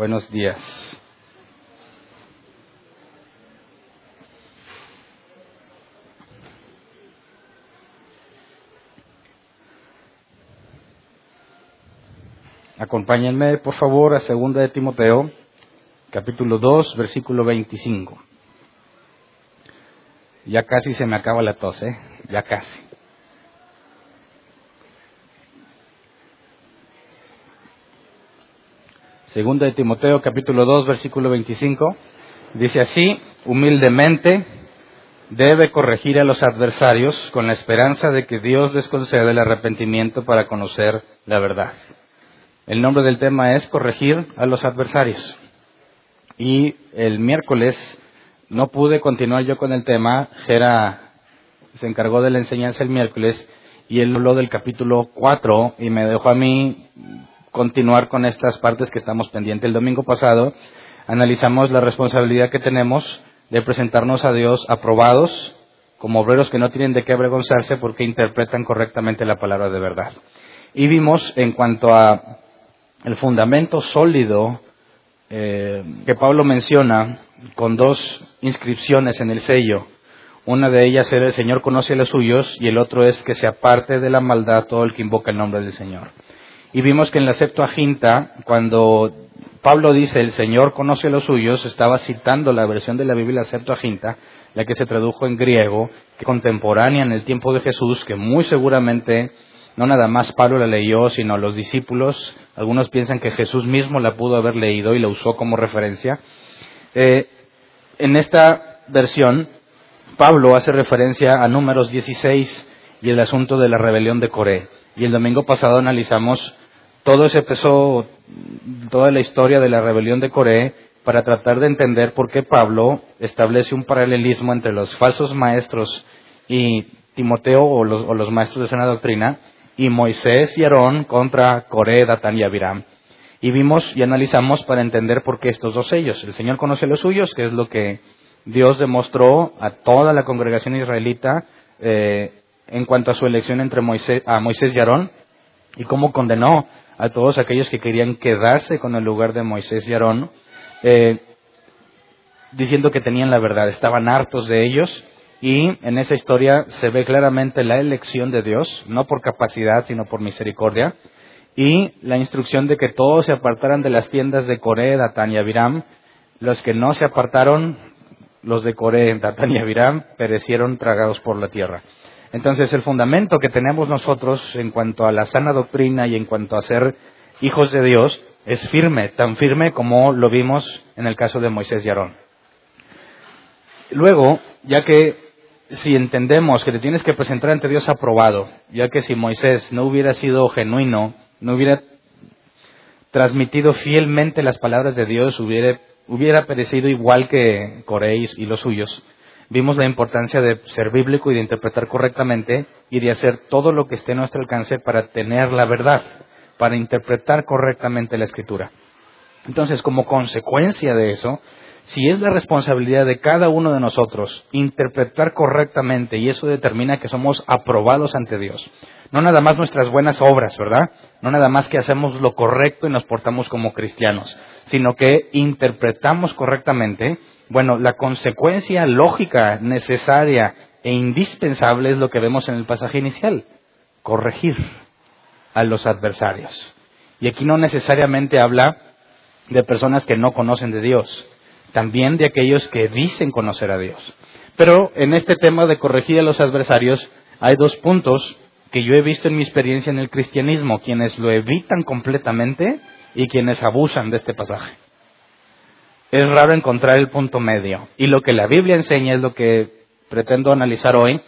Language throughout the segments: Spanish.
Buenos días. Acompáñenme, por favor, a Segunda de Timoteo, capítulo 2, versículo 25. Ya casi se me acaba la tos, ¿eh? Ya casi. Segunda de Timoteo, capítulo 2, versículo 25. Dice así, humildemente debe corregir a los adversarios con la esperanza de que Dios les conceda el arrepentimiento para conocer la verdad. El nombre del tema es corregir a los adversarios. Y el miércoles no pude continuar yo con el tema. Gera se encargó de la enseñanza el miércoles y él habló del capítulo 4 y me dejó a mí continuar con estas partes que estamos pendientes. El domingo pasado analizamos la responsabilidad que tenemos de presentarnos a Dios aprobados como obreros que no tienen de qué avergonzarse porque interpretan correctamente la palabra de verdad. Y vimos en cuanto a el fundamento sólido eh, que Pablo menciona con dos inscripciones en el sello. Una de ellas era el Señor conoce a los suyos y el otro es que se aparte de la maldad todo el que invoca el nombre del Señor. Y vimos que en la Septuaginta, cuando Pablo dice el Señor conoce a los suyos, estaba citando la versión de la Biblia Septuaginta, la que se tradujo en griego, que contemporánea en el tiempo de Jesús, que muy seguramente no nada más Pablo la leyó, sino los discípulos. Algunos piensan que Jesús mismo la pudo haber leído y la usó como referencia. Eh, en esta versión, Pablo hace referencia a números 16 y el asunto de la rebelión de Coré. Y el domingo pasado analizamos todo ese peso, toda la historia de la rebelión de Coré para tratar de entender por qué Pablo establece un paralelismo entre los falsos maestros y Timoteo o los, o los maestros de sana doctrina y Moisés y Aarón contra Coré, Datán y Abiram. Y vimos y analizamos para entender por qué estos dos sellos. El Señor conoce los suyos, que es lo que Dios demostró a toda la congregación israelita eh, en cuanto a su elección entre Moisés, a Moisés y Aarón, y cómo condenó a todos aquellos que querían quedarse con el lugar de Moisés y Aarón, eh, diciendo que tenían la verdad, estaban hartos de ellos y en esa historia se ve claramente la elección de Dios, no por capacidad, sino por misericordia, y la instrucción de que todos se apartaran de las tiendas de Coré, Datán y Abiram. Los que no se apartaron, los de Coré, Datán y Abiram, perecieron tragados por la tierra. Entonces, el fundamento que tenemos nosotros en cuanto a la sana doctrina y en cuanto a ser hijos de Dios es firme, tan firme como lo vimos en el caso de Moisés y Aarón. Luego, ya que si entendemos que te tienes que presentar ante Dios aprobado, ya que si Moisés no hubiera sido genuino, no hubiera transmitido fielmente las palabras de Dios, hubiera, perecido igual que Coréis y los suyos. Vimos la importancia de ser bíblico y de interpretar correctamente y de hacer todo lo que esté a nuestro alcance para tener la verdad, para interpretar correctamente la escritura. Entonces, como consecuencia de eso, si es la responsabilidad de cada uno de nosotros interpretar correctamente y eso determina que somos aprobados ante Dios. No nada más nuestras buenas obras, ¿verdad? No nada más que hacemos lo correcto y nos portamos como cristianos, sino que interpretamos correctamente. Bueno, la consecuencia lógica, necesaria e indispensable es lo que vemos en el pasaje inicial, corregir a los adversarios. Y aquí no necesariamente habla de personas que no conocen de Dios, también de aquellos que dicen conocer a Dios. Pero en este tema de corregir a los adversarios hay dos puntos que yo he visto en mi experiencia en el cristianismo, quienes lo evitan completamente y quienes abusan de este pasaje. Es raro encontrar el punto medio. Y lo que la Biblia enseña es lo que pretendo analizar hoy,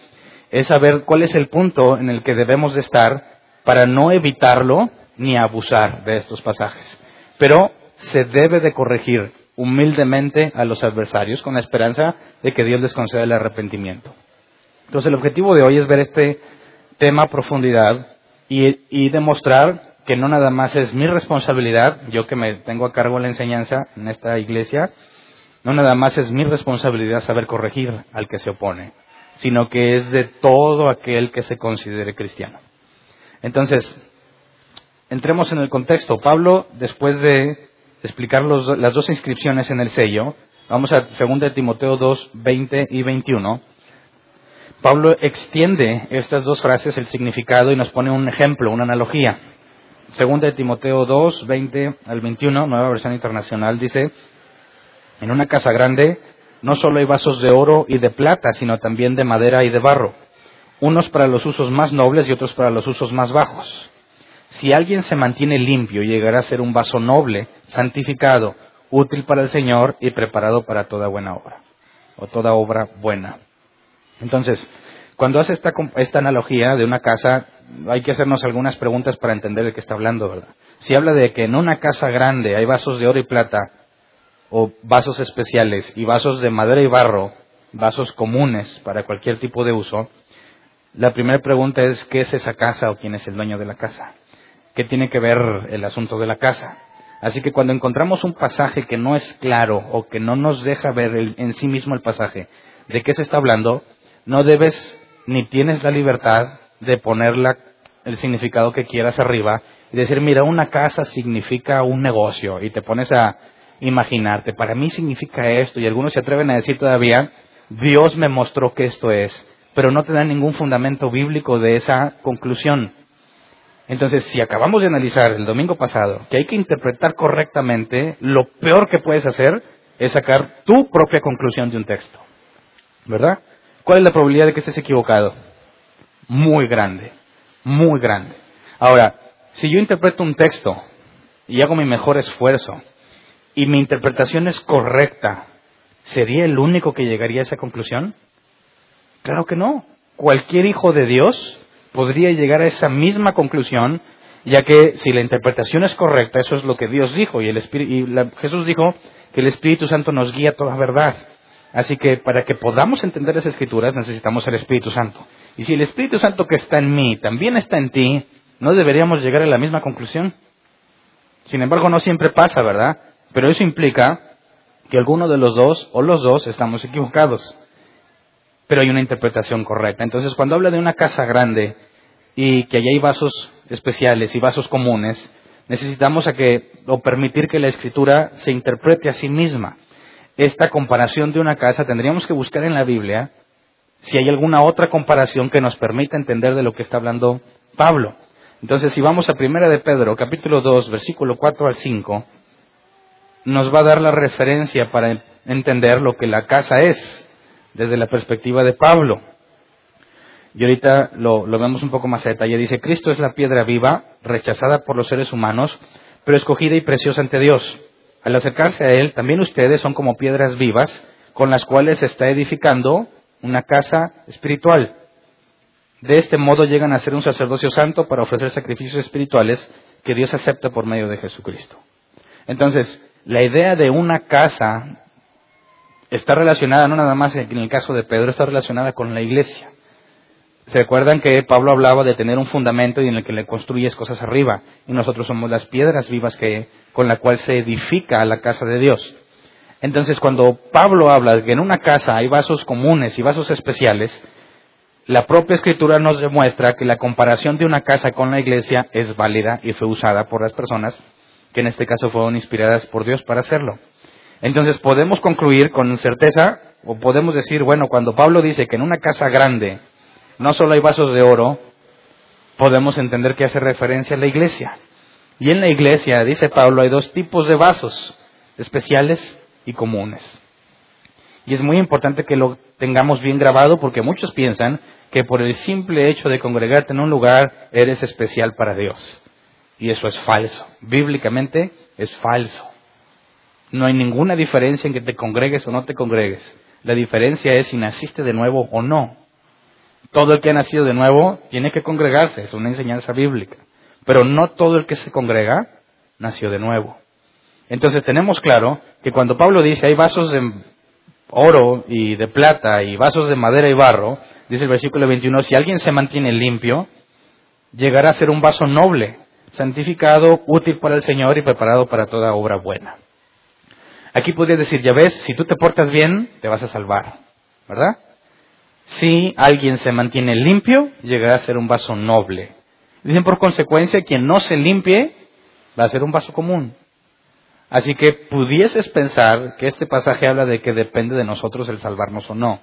es saber cuál es el punto en el que debemos de estar para no evitarlo ni abusar de estos pasajes. Pero se debe de corregir humildemente a los adversarios con la esperanza de que Dios les conceda el arrepentimiento. Entonces el objetivo de hoy es ver este tema a profundidad y demostrar que no nada más es mi responsabilidad, yo que me tengo a cargo la enseñanza en esta iglesia, no nada más es mi responsabilidad saber corregir al que se opone, sino que es de todo aquel que se considere cristiano. Entonces, entremos en el contexto. Pablo, después de explicar las dos inscripciones en el sello, vamos a 2 Timoteo 2, 20 y 21. Pablo extiende estas dos frases, el significado, y nos pone un ejemplo, una analogía. 2 Timoteo 2, 20 al 21, nueva versión internacional, dice, en una casa grande no solo hay vasos de oro y de plata, sino también de madera y de barro, unos para los usos más nobles y otros para los usos más bajos. Si alguien se mantiene limpio, llegará a ser un vaso noble, santificado, útil para el Señor y preparado para toda buena obra, o toda obra buena. Entonces, cuando hace esta, esta analogía de una casa, hay que hacernos algunas preguntas para entender de qué está hablando, ¿verdad? Si habla de que en una casa grande hay vasos de oro y plata, o vasos especiales, y vasos de madera y barro, vasos comunes para cualquier tipo de uso, la primera pregunta es, ¿qué es esa casa o quién es el dueño de la casa? ¿Qué tiene que ver el asunto de la casa? Así que cuando encontramos un pasaje que no es claro o que no nos deja ver en sí mismo el pasaje de qué se está hablando, no debes ni tienes la libertad de poner el significado que quieras arriba y decir, mira, una casa significa un negocio y te pones a imaginarte, para mí significa esto, y algunos se atreven a decir todavía, Dios me mostró que esto es, pero no te dan ningún fundamento bíblico de esa conclusión. Entonces, si acabamos de analizar el domingo pasado que hay que interpretar correctamente, lo peor que puedes hacer es sacar tu propia conclusión de un texto. ¿Verdad? ¿Cuál es la probabilidad de que estés equivocado? Muy grande, muy grande. Ahora, si yo interpreto un texto y hago mi mejor esfuerzo y mi interpretación es correcta, ¿sería el único que llegaría a esa conclusión? Claro que no. Cualquier hijo de Dios podría llegar a esa misma conclusión, ya que si la interpretación es correcta, eso es lo que Dios dijo, y, el y Jesús dijo que el Espíritu Santo nos guía a toda verdad. Así que para que podamos entender las escrituras necesitamos el Espíritu Santo. Y si el Espíritu Santo que está en mí también está en ti, ¿no deberíamos llegar a la misma conclusión? Sin embargo, no siempre pasa, ¿verdad? Pero eso implica que alguno de los dos o los dos estamos equivocados. Pero hay una interpretación correcta. Entonces, cuando habla de una casa grande y que allí hay vasos especiales y vasos comunes, necesitamos a que, o permitir que la escritura se interprete a sí misma. Esta comparación de una casa tendríamos que buscar en la Biblia si hay alguna otra comparación que nos permita entender de lo que está hablando Pablo. Entonces, si vamos a Primera de Pedro, capítulo 2, versículo 4 al 5, nos va a dar la referencia para entender lo que la casa es desde la perspectiva de Pablo. Y ahorita lo, lo, vemos un poco más a detalle. Dice, Cristo es la piedra viva, rechazada por los seres humanos, pero escogida y preciosa ante Dios. Al acercarse a Él, también ustedes son como piedras vivas con las cuales se está edificando una casa espiritual. De este modo llegan a ser un sacerdocio santo para ofrecer sacrificios espirituales que Dios acepta por medio de Jesucristo. Entonces, la idea de una casa está relacionada, no nada más en el caso de Pedro, está relacionada con la iglesia. ¿Se acuerdan que Pablo hablaba de tener un fundamento y en el que le construyes cosas arriba? Y nosotros somos las piedras vivas que, con la cual se edifica la casa de Dios. Entonces, cuando Pablo habla de que en una casa hay vasos comunes y vasos especiales, la propia escritura nos demuestra que la comparación de una casa con la iglesia es válida y fue usada por las personas que en este caso fueron inspiradas por Dios para hacerlo. Entonces podemos concluir con certeza, o podemos decir, bueno, cuando Pablo dice que en una casa grande no solo hay vasos de oro, podemos entender que hace referencia a la iglesia. Y en la iglesia, dice Pablo, hay dos tipos de vasos, especiales y comunes. Y es muy importante que lo tengamos bien grabado porque muchos piensan que por el simple hecho de congregarte en un lugar eres especial para Dios. Y eso es falso. Bíblicamente es falso. No hay ninguna diferencia en que te congregues o no te congregues. La diferencia es si naciste de nuevo o no. Todo el que ha nacido de nuevo tiene que congregarse, es una enseñanza bíblica. Pero no todo el que se congrega nació de nuevo. Entonces tenemos claro que cuando Pablo dice hay vasos de oro y de plata y vasos de madera y barro, dice el versículo 21, si alguien se mantiene limpio, llegará a ser un vaso noble, santificado, útil para el Señor y preparado para toda obra buena. Aquí podría decir, ya ves, si tú te portas bien, te vas a salvar, ¿verdad? Si alguien se mantiene limpio, llegará a ser un vaso noble. Dicen por consecuencia, quien no se limpie, va a ser un vaso común. Así que pudieses pensar que este pasaje habla de que depende de nosotros el salvarnos o no.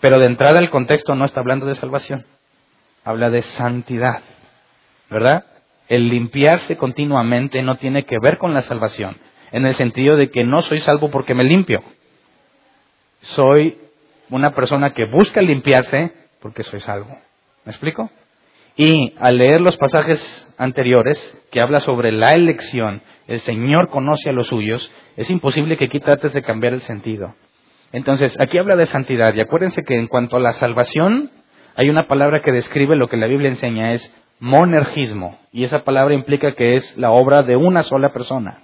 Pero de entrada el contexto no está hablando de salvación, habla de santidad, ¿verdad? El limpiarse continuamente no tiene que ver con la salvación, en el sentido de que no soy salvo porque me limpio. Soy una persona que busca limpiarse porque soy salvo. ¿Me explico? Y al leer los pasajes anteriores que habla sobre la elección el Señor conoce a los suyos, es imposible que aquí trates de cambiar el sentido. Entonces, aquí habla de santidad y acuérdense que en cuanto a la salvación, hay una palabra que describe lo que la Biblia enseña, es monergismo, y esa palabra implica que es la obra de una sola persona.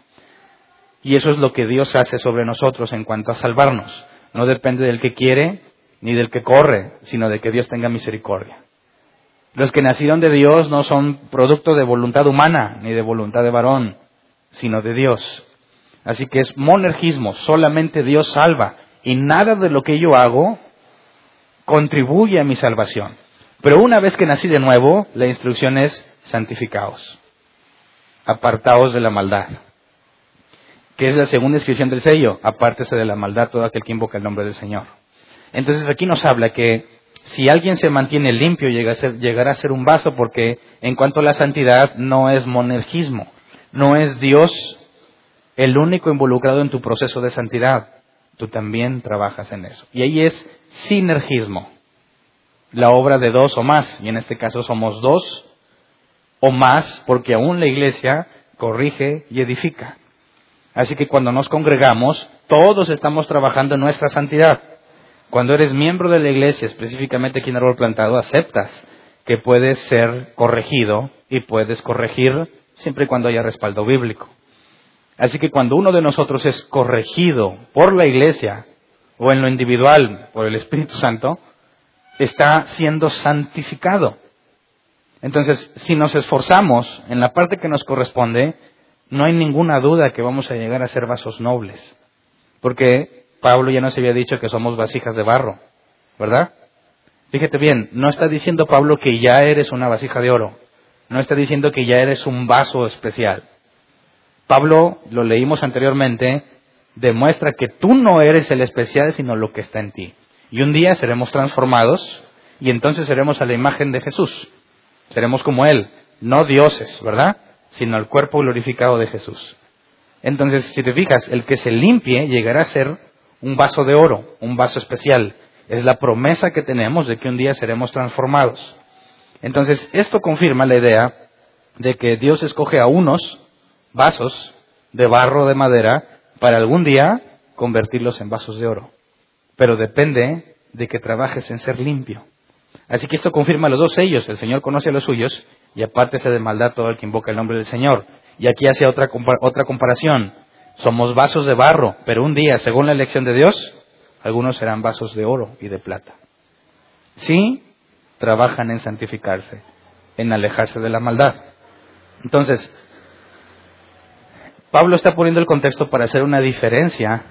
Y eso es lo que Dios hace sobre nosotros en cuanto a salvarnos. No depende del que quiere ni del que corre, sino de que Dios tenga misericordia. Los que nacieron de Dios no son producto de voluntad humana ni de voluntad de varón, sino de Dios. Así que es monergismo, solamente Dios salva y nada de lo que yo hago contribuye a mi salvación. Pero una vez que nací de nuevo, la instrucción es santificaos, apartaos de la maldad. Que es la segunda inscripción del sello, apártese de la maldad todo aquel que invoca el nombre del Señor. Entonces aquí nos habla que si alguien se mantiene limpio llegará a ser un vaso porque en cuanto a la santidad no es monergismo, no es Dios el único involucrado en tu proceso de santidad. Tú también trabajas en eso. Y ahí es sinergismo, la obra de dos o más. Y en este caso somos dos o más porque aún la iglesia corrige y edifica. Así que cuando nos congregamos, todos estamos trabajando en nuestra santidad. Cuando eres miembro de la iglesia, específicamente aquí en Árbol Plantado, aceptas que puedes ser corregido y puedes corregir siempre y cuando haya respaldo bíblico. Así que cuando uno de nosotros es corregido por la iglesia o en lo individual por el Espíritu Santo, está siendo santificado. Entonces, si nos esforzamos en la parte que nos corresponde, no hay ninguna duda que vamos a llegar a ser vasos nobles. Porque Pablo ya nos había dicho que somos vasijas de barro, ¿verdad? Fíjate bien, no está diciendo Pablo que ya eres una vasija de oro. No está diciendo que ya eres un vaso especial. Pablo, lo leímos anteriormente, demuestra que tú no eres el especial, sino lo que está en ti. Y un día seremos transformados y entonces seremos a la imagen de Jesús. Seremos como Él, no dioses, ¿verdad? Sino el cuerpo glorificado de Jesús. Entonces, si te fijas, el que se limpie llegará a ser un vaso de oro, un vaso especial. Es la promesa que tenemos de que un día seremos transformados. Entonces, esto confirma la idea de que Dios escoge a unos vasos de barro de madera para algún día convertirlos en vasos de oro. Pero depende de que trabajes en ser limpio. Así que esto confirma los dos sellos. El Señor conoce a los suyos y apártese de maldad todo el que invoca el nombre del Señor. Y aquí hace otra, otra comparación. Somos vasos de barro, pero un día, según la elección de Dios, algunos serán vasos de oro y de plata. Sí, trabajan en santificarse, en alejarse de la maldad. Entonces, Pablo está poniendo el contexto para hacer una diferencia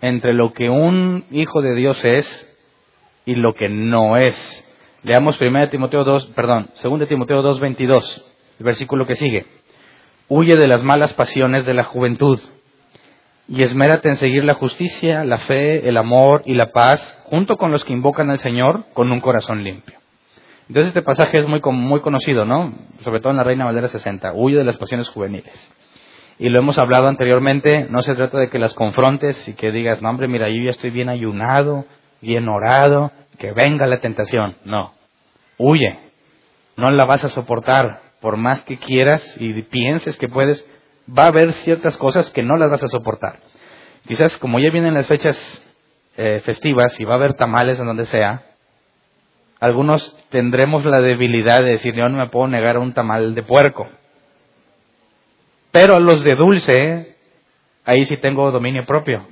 entre lo que un hijo de Dios es y lo que no es. Leamos 1 Timoteo 2, perdón, 2 Timoteo 2:22, el versículo que sigue. Huye de las malas pasiones de la juventud y esmérate en seguir la justicia, la fe, el amor y la paz, junto con los que invocan al Señor con un corazón limpio. Entonces este pasaje es muy, muy conocido, ¿no? Sobre todo en la Reina Valera 60, huye de las pasiones juveniles. Y lo hemos hablado anteriormente, no se trata de que las confrontes y que digas, no hombre, mira, yo ya estoy bien ayunado, bien orado, que venga la tentación. No, huye, no la vas a soportar, por más que quieras y pienses que puedes, va a haber ciertas cosas que no las vas a soportar. Quizás como ya vienen las fechas eh, festivas y va a haber tamales en donde sea, algunos tendremos la debilidad de decir, yo no me puedo negar un tamal de puerco. Pero a los de dulce, ahí sí tengo dominio propio.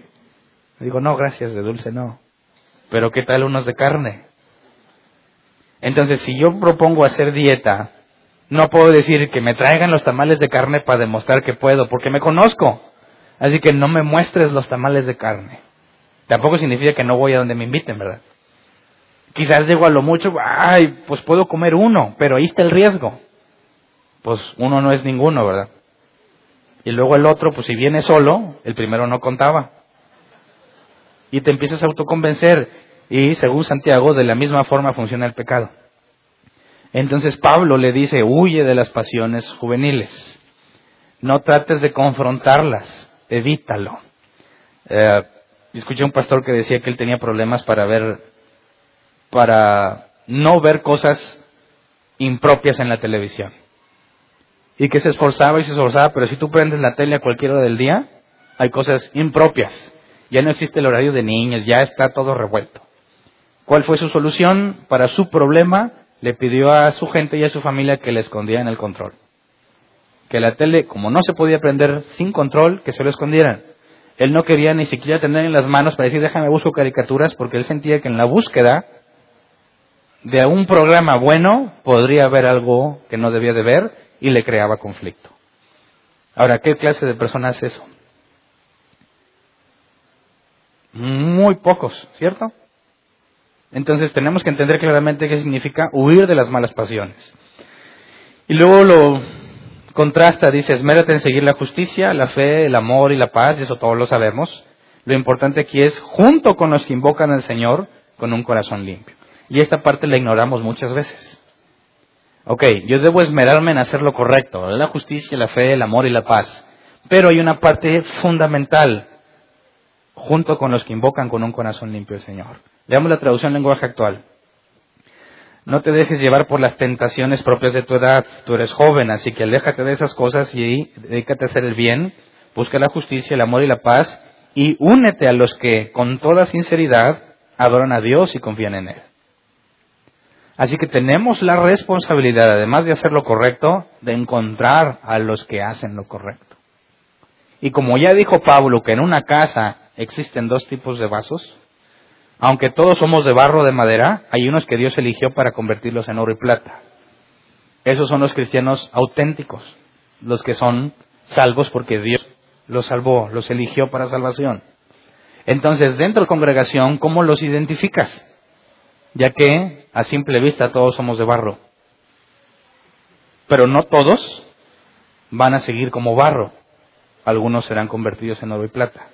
Digo, no, gracias, de dulce no. Pero ¿qué tal unos de carne? Entonces, si yo propongo hacer dieta, no puedo decir que me traigan los tamales de carne para demostrar que puedo, porque me conozco. Así que no me muestres los tamales de carne. Tampoco significa que no voy a donde me inviten, ¿verdad? Quizás digo a lo mucho, ay, pues puedo comer uno, pero ahí está el riesgo. Pues uno no es ninguno, ¿verdad? Y luego el otro, pues si viene solo, el primero no contaba. Y te empiezas a autoconvencer. Y según Santiago, de la misma forma funciona el pecado. Entonces Pablo le dice, huye de las pasiones juveniles. No trates de confrontarlas, evítalo. Eh, escuché a un pastor que decía que él tenía problemas para ver, para no ver cosas impropias en la televisión. Y que se esforzaba y se esforzaba, pero si tú prendes la tele a cualquier hora del día, hay cosas impropias. Ya no existe el horario de niños, ya está todo revuelto. ¿Cuál fue su solución para su problema? Le pidió a su gente y a su familia que le escondieran el control. Que la tele, como no se podía prender sin control, que se lo escondieran. Él no quería ni siquiera tener en las manos para decir, déjame busco caricaturas, porque él sentía que en la búsqueda de un programa bueno podría haber algo que no debía de ver y le creaba conflicto. Ahora, ¿qué clase de persona es eso? Muy pocos, ¿cierto? Entonces tenemos que entender claramente qué significa huir de las malas pasiones. Y luego lo contrasta, dice, esmérate en seguir la justicia, la fe, el amor y la paz, y eso todos lo sabemos. Lo importante aquí es, junto con los que invocan al Señor, con un corazón limpio. Y esta parte la ignoramos muchas veces. Ok, yo debo esmerarme en hacer lo correcto, la justicia, la fe, el amor y la paz. Pero hay una parte fundamental, junto con los que invocan con un corazón limpio al Señor. Leamos la traducción lenguaje actual. No te dejes llevar por las tentaciones propias de tu edad. Tú eres joven, así que aléjate de esas cosas y dedícate a hacer el bien. Busca la justicia, el amor y la paz. Y únete a los que, con toda sinceridad, adoran a Dios y confían en Él. Así que tenemos la responsabilidad, además de hacer lo correcto, de encontrar a los que hacen lo correcto. Y como ya dijo Pablo que en una casa existen dos tipos de vasos, aunque todos somos de barro de madera, hay unos que Dios eligió para convertirlos en oro y plata. Esos son los cristianos auténticos, los que son salvos porque Dios los salvó, los eligió para salvación. Entonces, dentro de la congregación, ¿cómo los identificas? Ya que a simple vista todos somos de barro. Pero no todos van a seguir como barro. Algunos serán convertidos en oro y plata.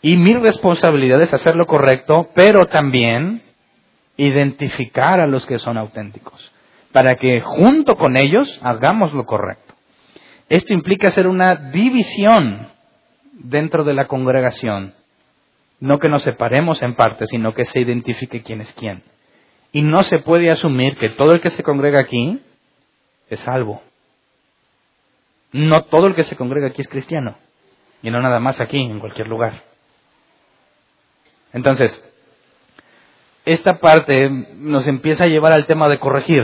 Y mi responsabilidad es hacer lo correcto, pero también identificar a los que son auténticos, para que junto con ellos hagamos lo correcto. Esto implica hacer una división dentro de la congregación, no que nos separemos en partes, sino que se identifique quién es quién. Y no se puede asumir que todo el que se congrega aquí es salvo. No todo el que se congrega aquí es cristiano. Y no nada más aquí, en cualquier lugar. Entonces, esta parte nos empieza a llevar al tema de corregir,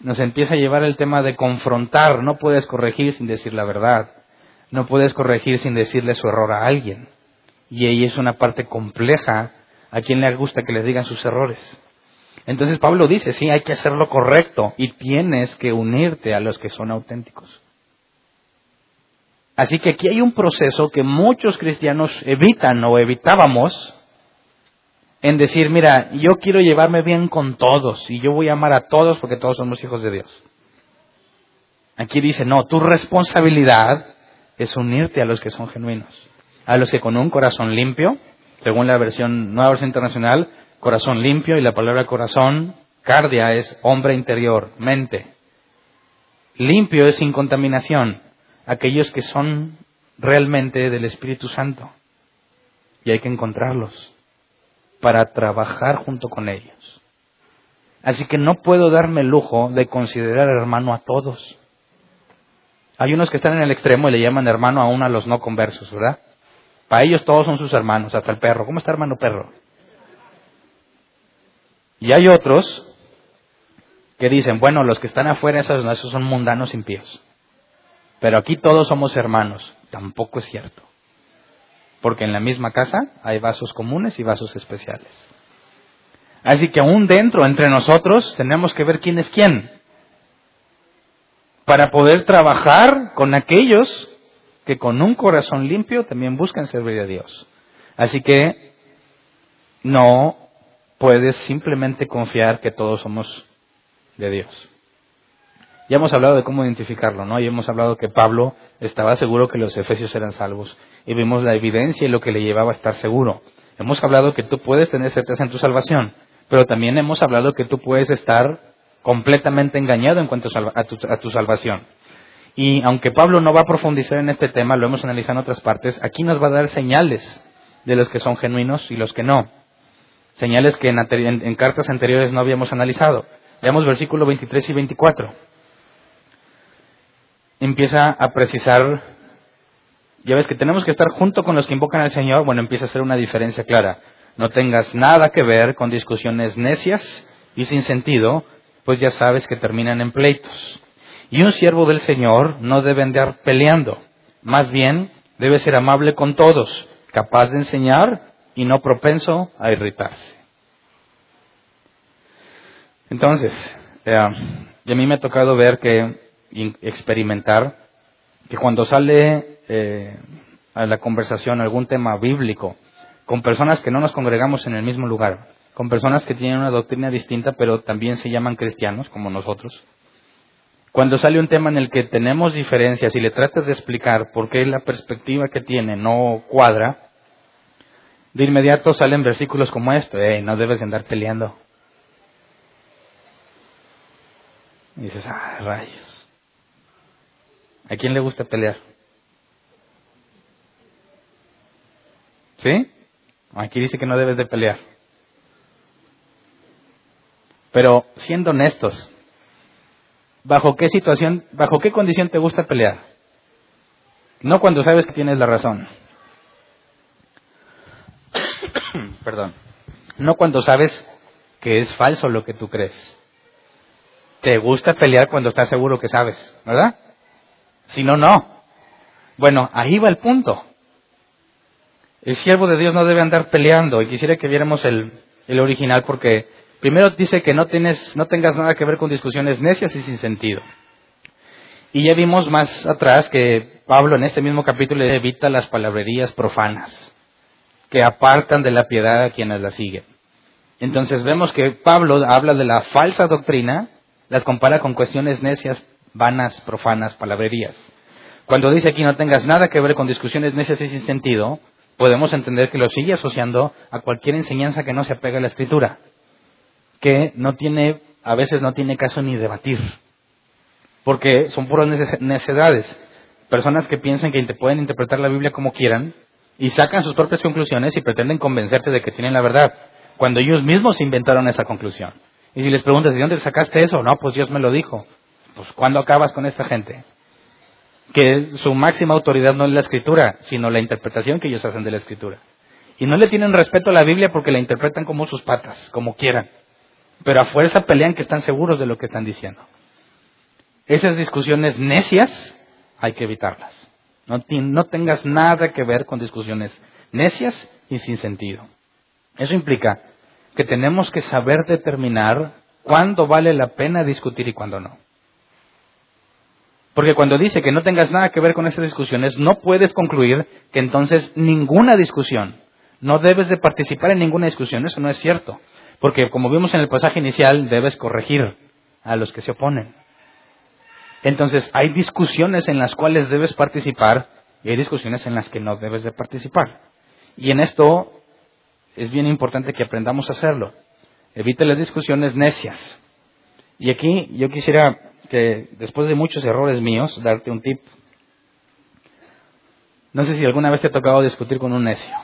nos empieza a llevar al tema de confrontar. No puedes corregir sin decir la verdad, no puedes corregir sin decirle su error a alguien. Y ahí es una parte compleja a quien le gusta que le digan sus errores. Entonces Pablo dice, sí, hay que hacer lo correcto y tienes que unirte a los que son auténticos. Así que aquí hay un proceso que muchos cristianos evitan o evitábamos en decir, mira, yo quiero llevarme bien con todos y yo voy a amar a todos porque todos somos hijos de Dios. Aquí dice, no, tu responsabilidad es unirte a los que son genuinos, a los que con un corazón limpio, según la versión nueva versión internacional, corazón limpio y la palabra corazón, cardia es hombre interior, mente. Limpio es sin contaminación aquellos que son realmente del Espíritu Santo. Y hay que encontrarlos para trabajar junto con ellos. Así que no puedo darme el lujo de considerar hermano a todos. Hay unos que están en el extremo y le llaman hermano aún a los no conversos, ¿verdad? Para ellos todos son sus hermanos, hasta el perro. ¿Cómo está hermano perro? Y hay otros que dicen, bueno, los que están afuera, esos, esos son mundanos impíos. Pero aquí todos somos hermanos. Tampoco es cierto. Porque en la misma casa hay vasos comunes y vasos especiales. Así que aún dentro, entre nosotros, tenemos que ver quién es quién. Para poder trabajar con aquellos que con un corazón limpio también buscan servir a Dios. Así que no puedes simplemente confiar que todos somos de Dios. Ya hemos hablado de cómo identificarlo, ¿no? Y hemos hablado que Pablo estaba seguro que los efesios eran salvos. Y vimos la evidencia y lo que le llevaba a estar seguro. Hemos hablado que tú puedes tener certeza en tu salvación, pero también hemos hablado que tú puedes estar completamente engañado en cuanto a tu, a tu salvación. Y aunque Pablo no va a profundizar en este tema, lo hemos analizado en otras partes, aquí nos va a dar señales de los que son genuinos y los que no. Señales que en, cartas anteriores no habíamos analizado. Veamos versículo 23 y 24. Empieza a precisar, ya ves que tenemos que estar junto con los que invocan al Señor, bueno, empieza a hacer una diferencia clara. No tengas nada que ver con discusiones necias y sin sentido, pues ya sabes que terminan en pleitos. Y un siervo del Señor no debe andar peleando, más bien debe ser amable con todos, capaz de enseñar y no propenso a irritarse. Entonces, eh, a mí me ha tocado ver que, y experimentar, que cuando sale eh, a la conversación algún tema bíblico, con personas que no nos congregamos en el mismo lugar, con personas que tienen una doctrina distinta, pero también se llaman cristianos, como nosotros, cuando sale un tema en el que tenemos diferencias y le tratas de explicar por qué la perspectiva que tiene no cuadra, de inmediato salen versículos como esto, no debes andar peleando. Dices, ah, rayos. ¿A quién le gusta pelear? ¿Sí? Aquí dice que no debes de pelear. Pero siendo honestos, ¿bajo qué situación, bajo qué condición te gusta pelear? No cuando sabes que tienes la razón. Perdón. No cuando sabes que es falso lo que tú crees. Te gusta pelear cuando estás seguro que sabes, ¿verdad? Si no, no. Bueno, ahí va el punto. El siervo de Dios no debe andar peleando y quisiera que viéramos el, el original porque primero dice que no, tienes, no tengas nada que ver con discusiones necias y sin sentido. Y ya vimos más atrás que Pablo en este mismo capítulo evita las palabrerías profanas que apartan de la piedad a quienes la siguen. Entonces vemos que Pablo habla de la falsa doctrina, las compara con cuestiones necias, vanas, profanas, palabrerías. Cuando dice aquí no tengas nada que ver con discusiones necias y sin sentido, podemos entender que lo sigue asociando a cualquier enseñanza que no se apega a la escritura, que no tiene, a veces no tiene caso ni debatir, porque son puras necedades. Personas que piensan que pueden interpretar la Biblia como quieran, y sacan sus propias conclusiones y pretenden convencerte de que tienen la verdad, cuando ellos mismos inventaron esa conclusión. Y si les preguntas, ¿de dónde sacaste eso? No, pues Dios me lo dijo. Pues ¿cuándo acabas con esta gente? Que su máxima autoridad no es la escritura, sino la interpretación que ellos hacen de la escritura. Y no le tienen respeto a la Biblia porque la interpretan como sus patas, como quieran. Pero a fuerza pelean que están seguros de lo que están diciendo. Esas discusiones necias hay que evitarlas. No, tengas nada que ver con discusiones necias y sin sentido. Eso implica que tenemos que saber determinar cuándo vale la pena discutir y cuándo no. Porque cuando dice que no tengas nada que ver con esas discusiones, no puedes concluir que entonces ninguna discusión, no debes de participar en ninguna discusión. Eso no es cierto. Porque como vimos en el pasaje inicial, debes corregir a los que se oponen. Entonces, hay discusiones en las cuales debes participar y hay discusiones en las que no debes de participar. Y en esto es bien importante que aprendamos a hacerlo. Evite las discusiones necias. Y aquí yo quisiera que, después de muchos errores míos, darte un tip. No sé si alguna vez te ha tocado discutir con un necio.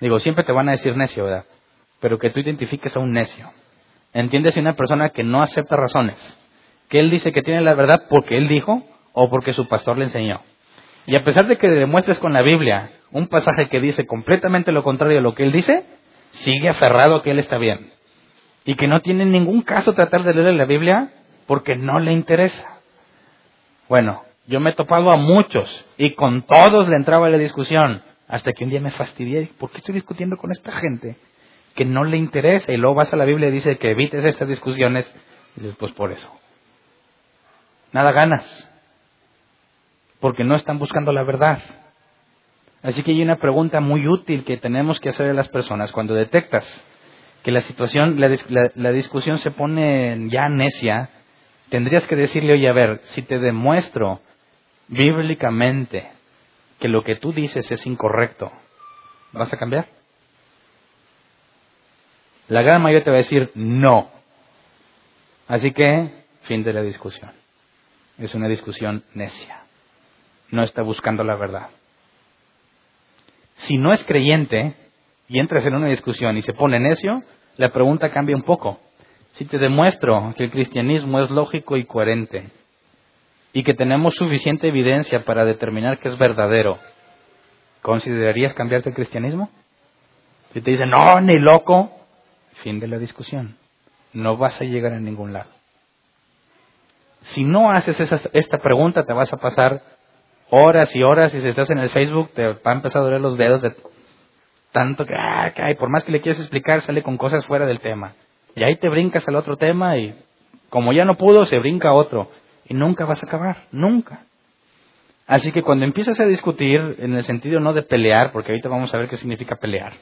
Digo, siempre te van a decir necio, ¿verdad? Pero que tú identifiques a un necio. Entiendes a una persona que no acepta razones que él dice que tiene la verdad porque él dijo o porque su pastor le enseñó. Y a pesar de que demuestres con la Biblia un pasaje que dice completamente lo contrario a lo que él dice, sigue aferrado a que él está bien. y que no tiene ningún caso tratar de leer la Biblia porque no le interesa. Bueno, yo me he topado a muchos y con todos le entraba la discusión hasta que un día me fastidié. ¿Por qué estoy discutiendo con esta gente que no le interesa? Y luego vas a la Biblia y dice que evites estas discusiones. Y dices, pues por eso. Nada ganas. Porque no están buscando la verdad. Así que hay una pregunta muy útil que tenemos que hacer a las personas cuando detectas que la situación, la, discusión se pone ya necia, tendrías que decirle, oye, a ver, si te demuestro bíblicamente que lo que tú dices es incorrecto, ¿vas a cambiar? La gran mayoría te va a decir no. Así que, fin de la discusión. Es una discusión necia. No está buscando la verdad. Si no es creyente y entras en una discusión y se pone necio, la pregunta cambia un poco. Si te demuestro que el cristianismo es lógico y coherente y que tenemos suficiente evidencia para determinar que es verdadero, ¿considerarías cambiarte el cristianismo? Si te dicen, no, ni loco, fin de la discusión. No vas a llegar a ningún lado. Si no haces esta pregunta, te vas a pasar horas y horas y si estás en el Facebook te va a empezar a doler los dedos de tanto que, ah, por más que le quieras explicar, sale con cosas fuera del tema. Y ahí te brincas al otro tema y como ya no pudo, se brinca otro. Y nunca vas a acabar, nunca. Así que cuando empiezas a discutir, en el sentido no de pelear, porque ahorita vamos a ver qué significa pelear,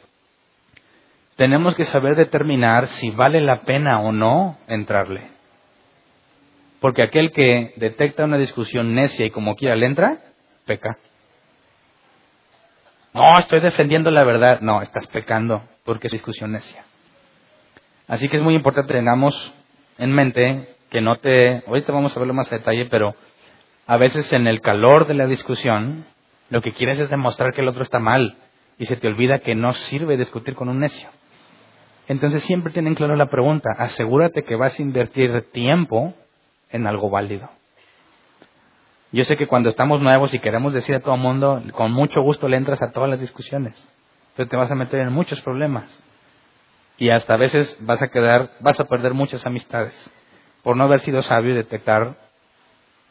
tenemos que saber determinar si vale la pena o no entrarle. Porque aquel que detecta una discusión necia y como quiera le entra, peca. No, estoy defendiendo la verdad. No, estás pecando porque es discusión necia. Así que es muy importante que tengamos en mente que no te... Ahorita vamos a verlo más a detalle, pero a veces en el calor de la discusión lo que quieres es demostrar que el otro está mal y se te olvida que no sirve discutir con un necio. Entonces siempre tienen claro la pregunta, asegúrate que vas a invertir tiempo en algo válido. Yo sé que cuando estamos nuevos y queremos decir a todo el mundo, con mucho gusto le entras a todas las discusiones, pero te vas a meter en muchos problemas. Y hasta a veces vas a quedar, vas a perder muchas amistades por no haber sido sabio y detectar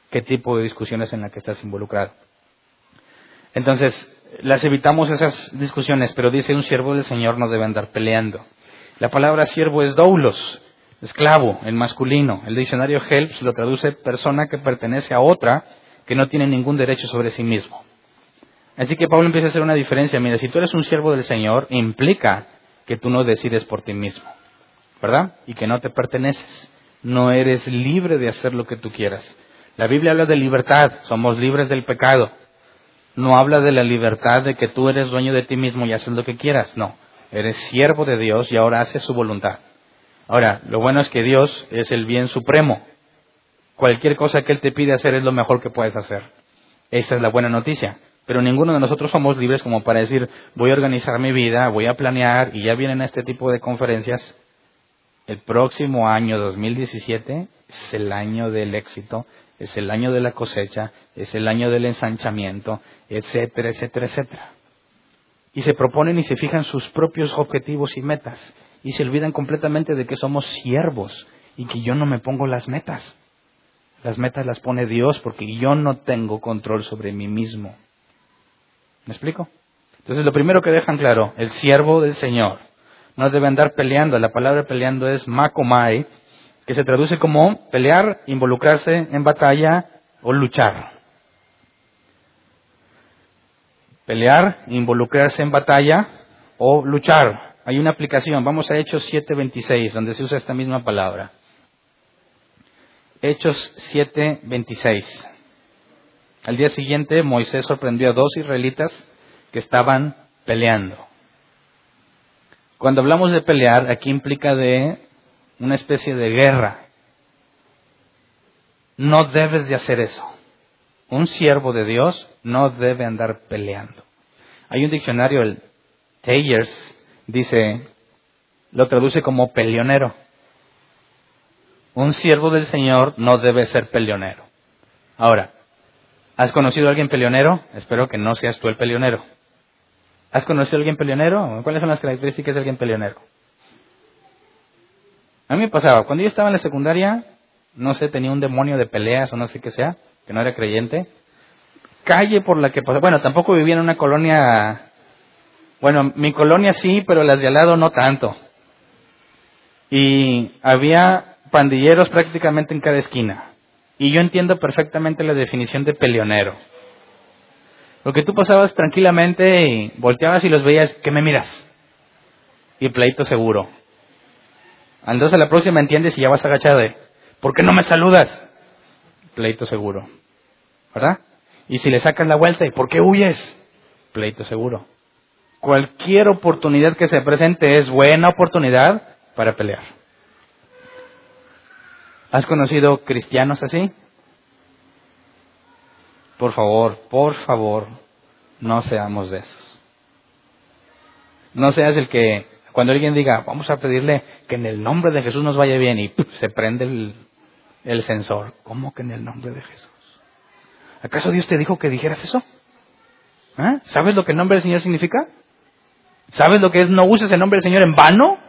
qué tipo de discusiones en la que estás involucrado. Entonces, las evitamos esas discusiones, pero dice un siervo del Señor no debe andar peleando. La palabra siervo es doulos, esclavo, el masculino. El diccionario Helps lo traduce persona que pertenece a otra que no tiene ningún derecho sobre sí mismo. Así que Pablo empieza a hacer una diferencia. Mira, si tú eres un siervo del Señor, implica que tú no decides por ti mismo, ¿verdad? Y que no te perteneces. No eres libre de hacer lo que tú quieras. La Biblia habla de libertad, somos libres del pecado. No habla de la libertad de que tú eres dueño de ti mismo y haces lo que quieras, no. Eres siervo de Dios y ahora haces su voluntad. Ahora, lo bueno es que Dios es el bien supremo. Cualquier cosa que Él te pide hacer es lo mejor que puedes hacer. Esa es la buena noticia. Pero ninguno de nosotros somos libres como para decir, voy a organizar mi vida, voy a planear, y ya vienen este tipo de conferencias. El próximo año 2017 es el año del éxito, es el año de la cosecha, es el año del ensanchamiento, etcétera, etcétera, etcétera. Y se proponen y se fijan sus propios objetivos y metas, y se olvidan completamente de que somos siervos y que yo no me pongo las metas. Las metas las pone Dios porque yo no tengo control sobre mí mismo. ¿Me explico? Entonces lo primero que dejan claro, el siervo del Señor no debe andar peleando. La palabra peleando es makomai, que se traduce como pelear, involucrarse en batalla o luchar. Pelear, involucrarse en batalla o luchar. Hay una aplicación, vamos a Hechos 7:26, donde se usa esta misma palabra. Hechos 7:26. Al día siguiente Moisés sorprendió a dos israelitas que estaban peleando. Cuando hablamos de pelear, aquí implica de una especie de guerra. No debes de hacer eso. Un siervo de Dios no debe andar peleando. Hay un diccionario, el Tayers, dice, lo traduce como peleonero. Un siervo del Señor no debe ser peleonero. Ahora, ¿has conocido a alguien peleonero? Espero que no seas tú el peleonero. ¿Has conocido a alguien peleonero? ¿Cuáles son las características de alguien peleonero? A mí me pasaba, cuando yo estaba en la secundaria, no sé, tenía un demonio de peleas o no sé qué sea, que no era creyente. Calle por la que pasaba, bueno, tampoco vivía en una colonia, bueno, mi colonia sí, pero las de al lado no tanto. Y había pandilleros prácticamente en cada esquina. Y yo entiendo perfectamente la definición de peleonero. Porque tú pasabas tranquilamente y volteabas y los veías, ¿qué me miras? Y pleito seguro. Entonces a la próxima entiendes y ya vas agachado de, ¿por qué no me saludas? Pleito seguro. ¿Verdad? Y si le sacas la vuelta, ¿y por qué huyes? Pleito seguro. Cualquier oportunidad que se presente es buena oportunidad para pelear. ¿Has conocido cristianos así? Por favor, por favor, no seamos de esos. No seas el que cuando alguien diga, vamos a pedirle que en el nombre de Jesús nos vaya bien y se prende el, sensor. ¿Cómo que en el nombre de Jesús? ¿Acaso Dios te dijo que dijeras eso? ¿Eh? ¿Sabes lo que el nombre del Señor significa? ¿Sabes lo que es no uses el nombre del Señor en vano?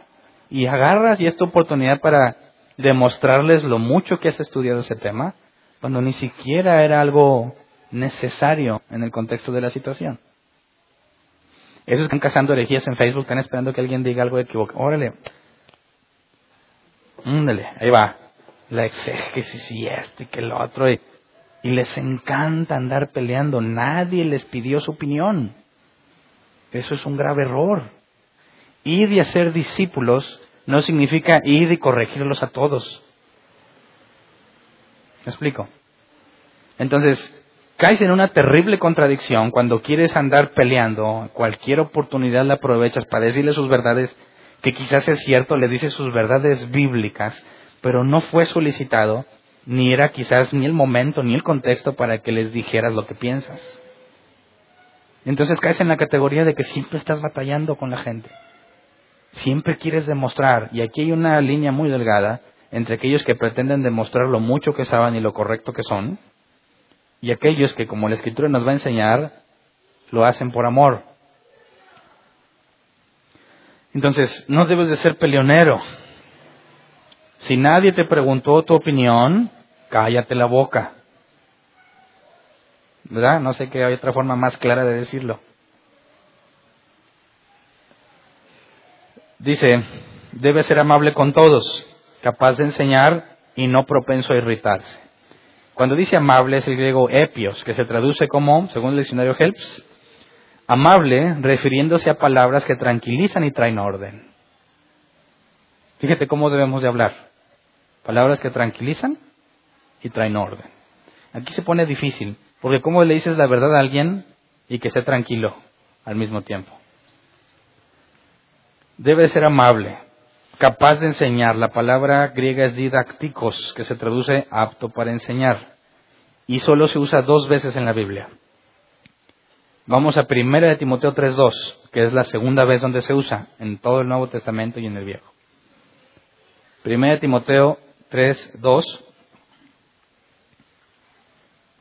Y agarras y es tu oportunidad para demostrarles lo mucho que has estudiado ese tema, cuando ni siquiera era algo necesario en el contexto de la situación. Esos están cazando herejías en Facebook, están esperando que alguien diga algo equivocado. Órale. Úndale, ahí va. La exégesis y este y que el otro. Y, y les encanta andar peleando. Nadie les pidió su opinión. Eso es un grave error. Y hacer discípulos no significa ir y corregirlos a todos. ¿Me explico? Entonces, caes en una terrible contradicción cuando quieres andar peleando, cualquier oportunidad la aprovechas para decirle sus verdades, que quizás es cierto, le dices sus verdades bíblicas, pero no fue solicitado, ni era quizás ni el momento ni el contexto para que les dijeras lo que piensas. Entonces caes en la categoría de que siempre estás batallando con la gente. Siempre quieres demostrar, y aquí hay una línea muy delgada entre aquellos que pretenden demostrar lo mucho que saben y lo correcto que son, y aquellos que, como la Escritura nos va a enseñar, lo hacen por amor. Entonces, no debes de ser peleonero. Si nadie te preguntó tu opinión, cállate la boca. ¿Verdad? No sé qué hay otra forma más clara de decirlo. Dice, debe ser amable con todos, capaz de enseñar y no propenso a irritarse. Cuando dice amable es el griego epios, que se traduce como, según el diccionario Helps, amable refiriéndose a palabras que tranquilizan y traen orden. Fíjate cómo debemos de hablar. Palabras que tranquilizan y traen orden. Aquí se pone difícil, porque ¿cómo le dices la verdad a alguien y que sea tranquilo al mismo tiempo? Debe ser amable, capaz de enseñar. La palabra griega es didácticos, que se traduce apto para enseñar. Y solo se usa dos veces en la Biblia. Vamos a 1 de Timoteo 3.2, que es la segunda vez donde se usa en todo el Nuevo Testamento y en el Viejo. 1 de Timoteo 3.2.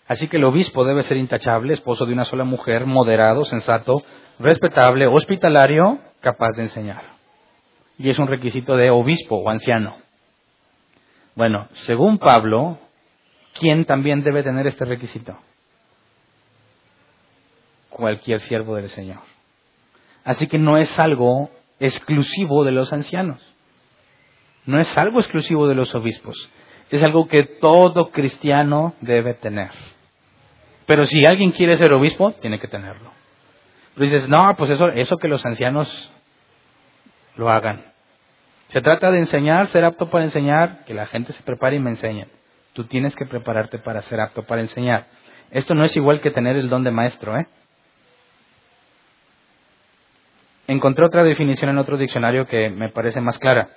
Así que el obispo debe ser intachable, esposo de una sola mujer, moderado, sensato, respetable, hospitalario, capaz de enseñar y es un requisito de obispo o anciano. Bueno, según Pablo, ¿quién también debe tener este requisito? Cualquier siervo del Señor. Así que no es algo exclusivo de los ancianos. No es algo exclusivo de los obispos. Es algo que todo cristiano debe tener. Pero si alguien quiere ser obispo, tiene que tenerlo. Dices, no, pues eso, eso que los ancianos lo hagan. Se trata de enseñar, ser apto para enseñar, que la gente se prepare y me enseñe. Tú tienes que prepararte para ser apto para enseñar. Esto no es igual que tener el don de maestro, ¿eh? Encontré otra definición en otro diccionario que me parece más clara.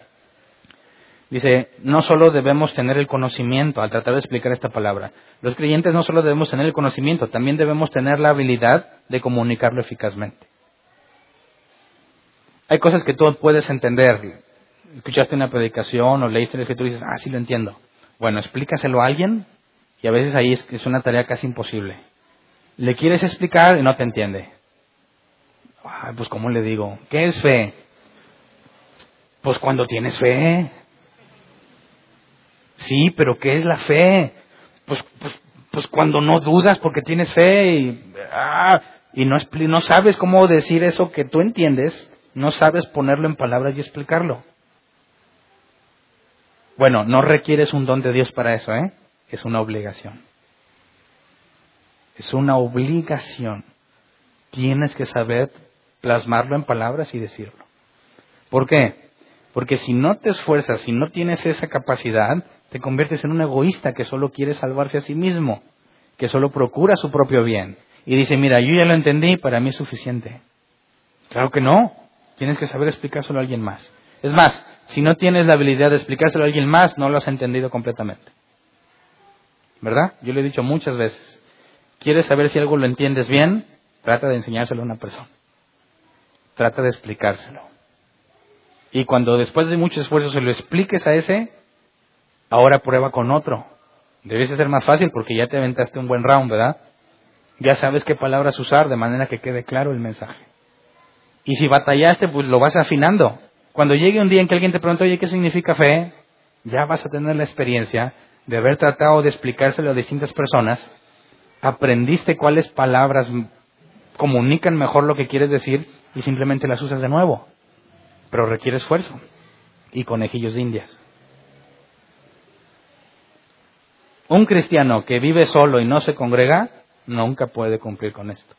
Dice, no solo debemos tener el conocimiento al tratar de explicar esta palabra. Los creyentes no solo debemos tener el conocimiento, también debemos tener la habilidad de comunicarlo eficazmente. Hay cosas que tú puedes entender. Escuchaste una predicación o leíste la escritura y dices, ah, sí lo entiendo. Bueno, explícaselo a alguien y a veces ahí es, una tarea casi imposible. Le quieres explicar y no te entiende. Pues ¿cómo le digo? ¿Qué es fe? Pues cuando tienes fe. Sí, pero ¿qué es la fe? Pues, pues, pues cuando no dudas porque tienes fe y, ah, y no, no sabes cómo decir eso que tú entiendes, no sabes ponerlo en palabras y explicarlo. Bueno, no requieres un don de Dios para eso, ¿eh? Es una obligación. Es una obligación. Tienes que saber plasmarlo en palabras y decirlo. ¿Por qué? Porque si no te esfuerzas, si no tienes esa capacidad, te conviertes en un egoísta que solo quiere salvarse a sí mismo, que solo procura su propio bien. Y dice, mira, yo ya lo entendí, para mí es suficiente. Claro que no. Tienes que saber explicárselo a alguien más. Es más, si no tienes la habilidad de explicárselo a alguien más, no lo has entendido completamente. ¿Verdad? Yo le he dicho muchas veces. ¿Quieres saber si algo lo entiendes bien? Trata de enseñárselo a una persona. Trata de explicárselo. Y cuando después de mucho esfuerzo se lo expliques a ese, ahora prueba con otro. Debe ser más fácil porque ya te aventaste un buen round, ¿verdad? Ya sabes qué palabras usar de manera que quede claro el mensaje. Y si batallaste, pues lo vas afinando. Cuando llegue un día en que alguien te pregunte, oye, ¿qué significa fe? Ya vas a tener la experiencia de haber tratado de explicárselo a distintas personas. Aprendiste cuáles palabras comunican mejor lo que quieres decir y simplemente las usas de nuevo pero requiere esfuerzo y conejillos de indias. Un cristiano que vive solo y no se congrega nunca puede cumplir con esto.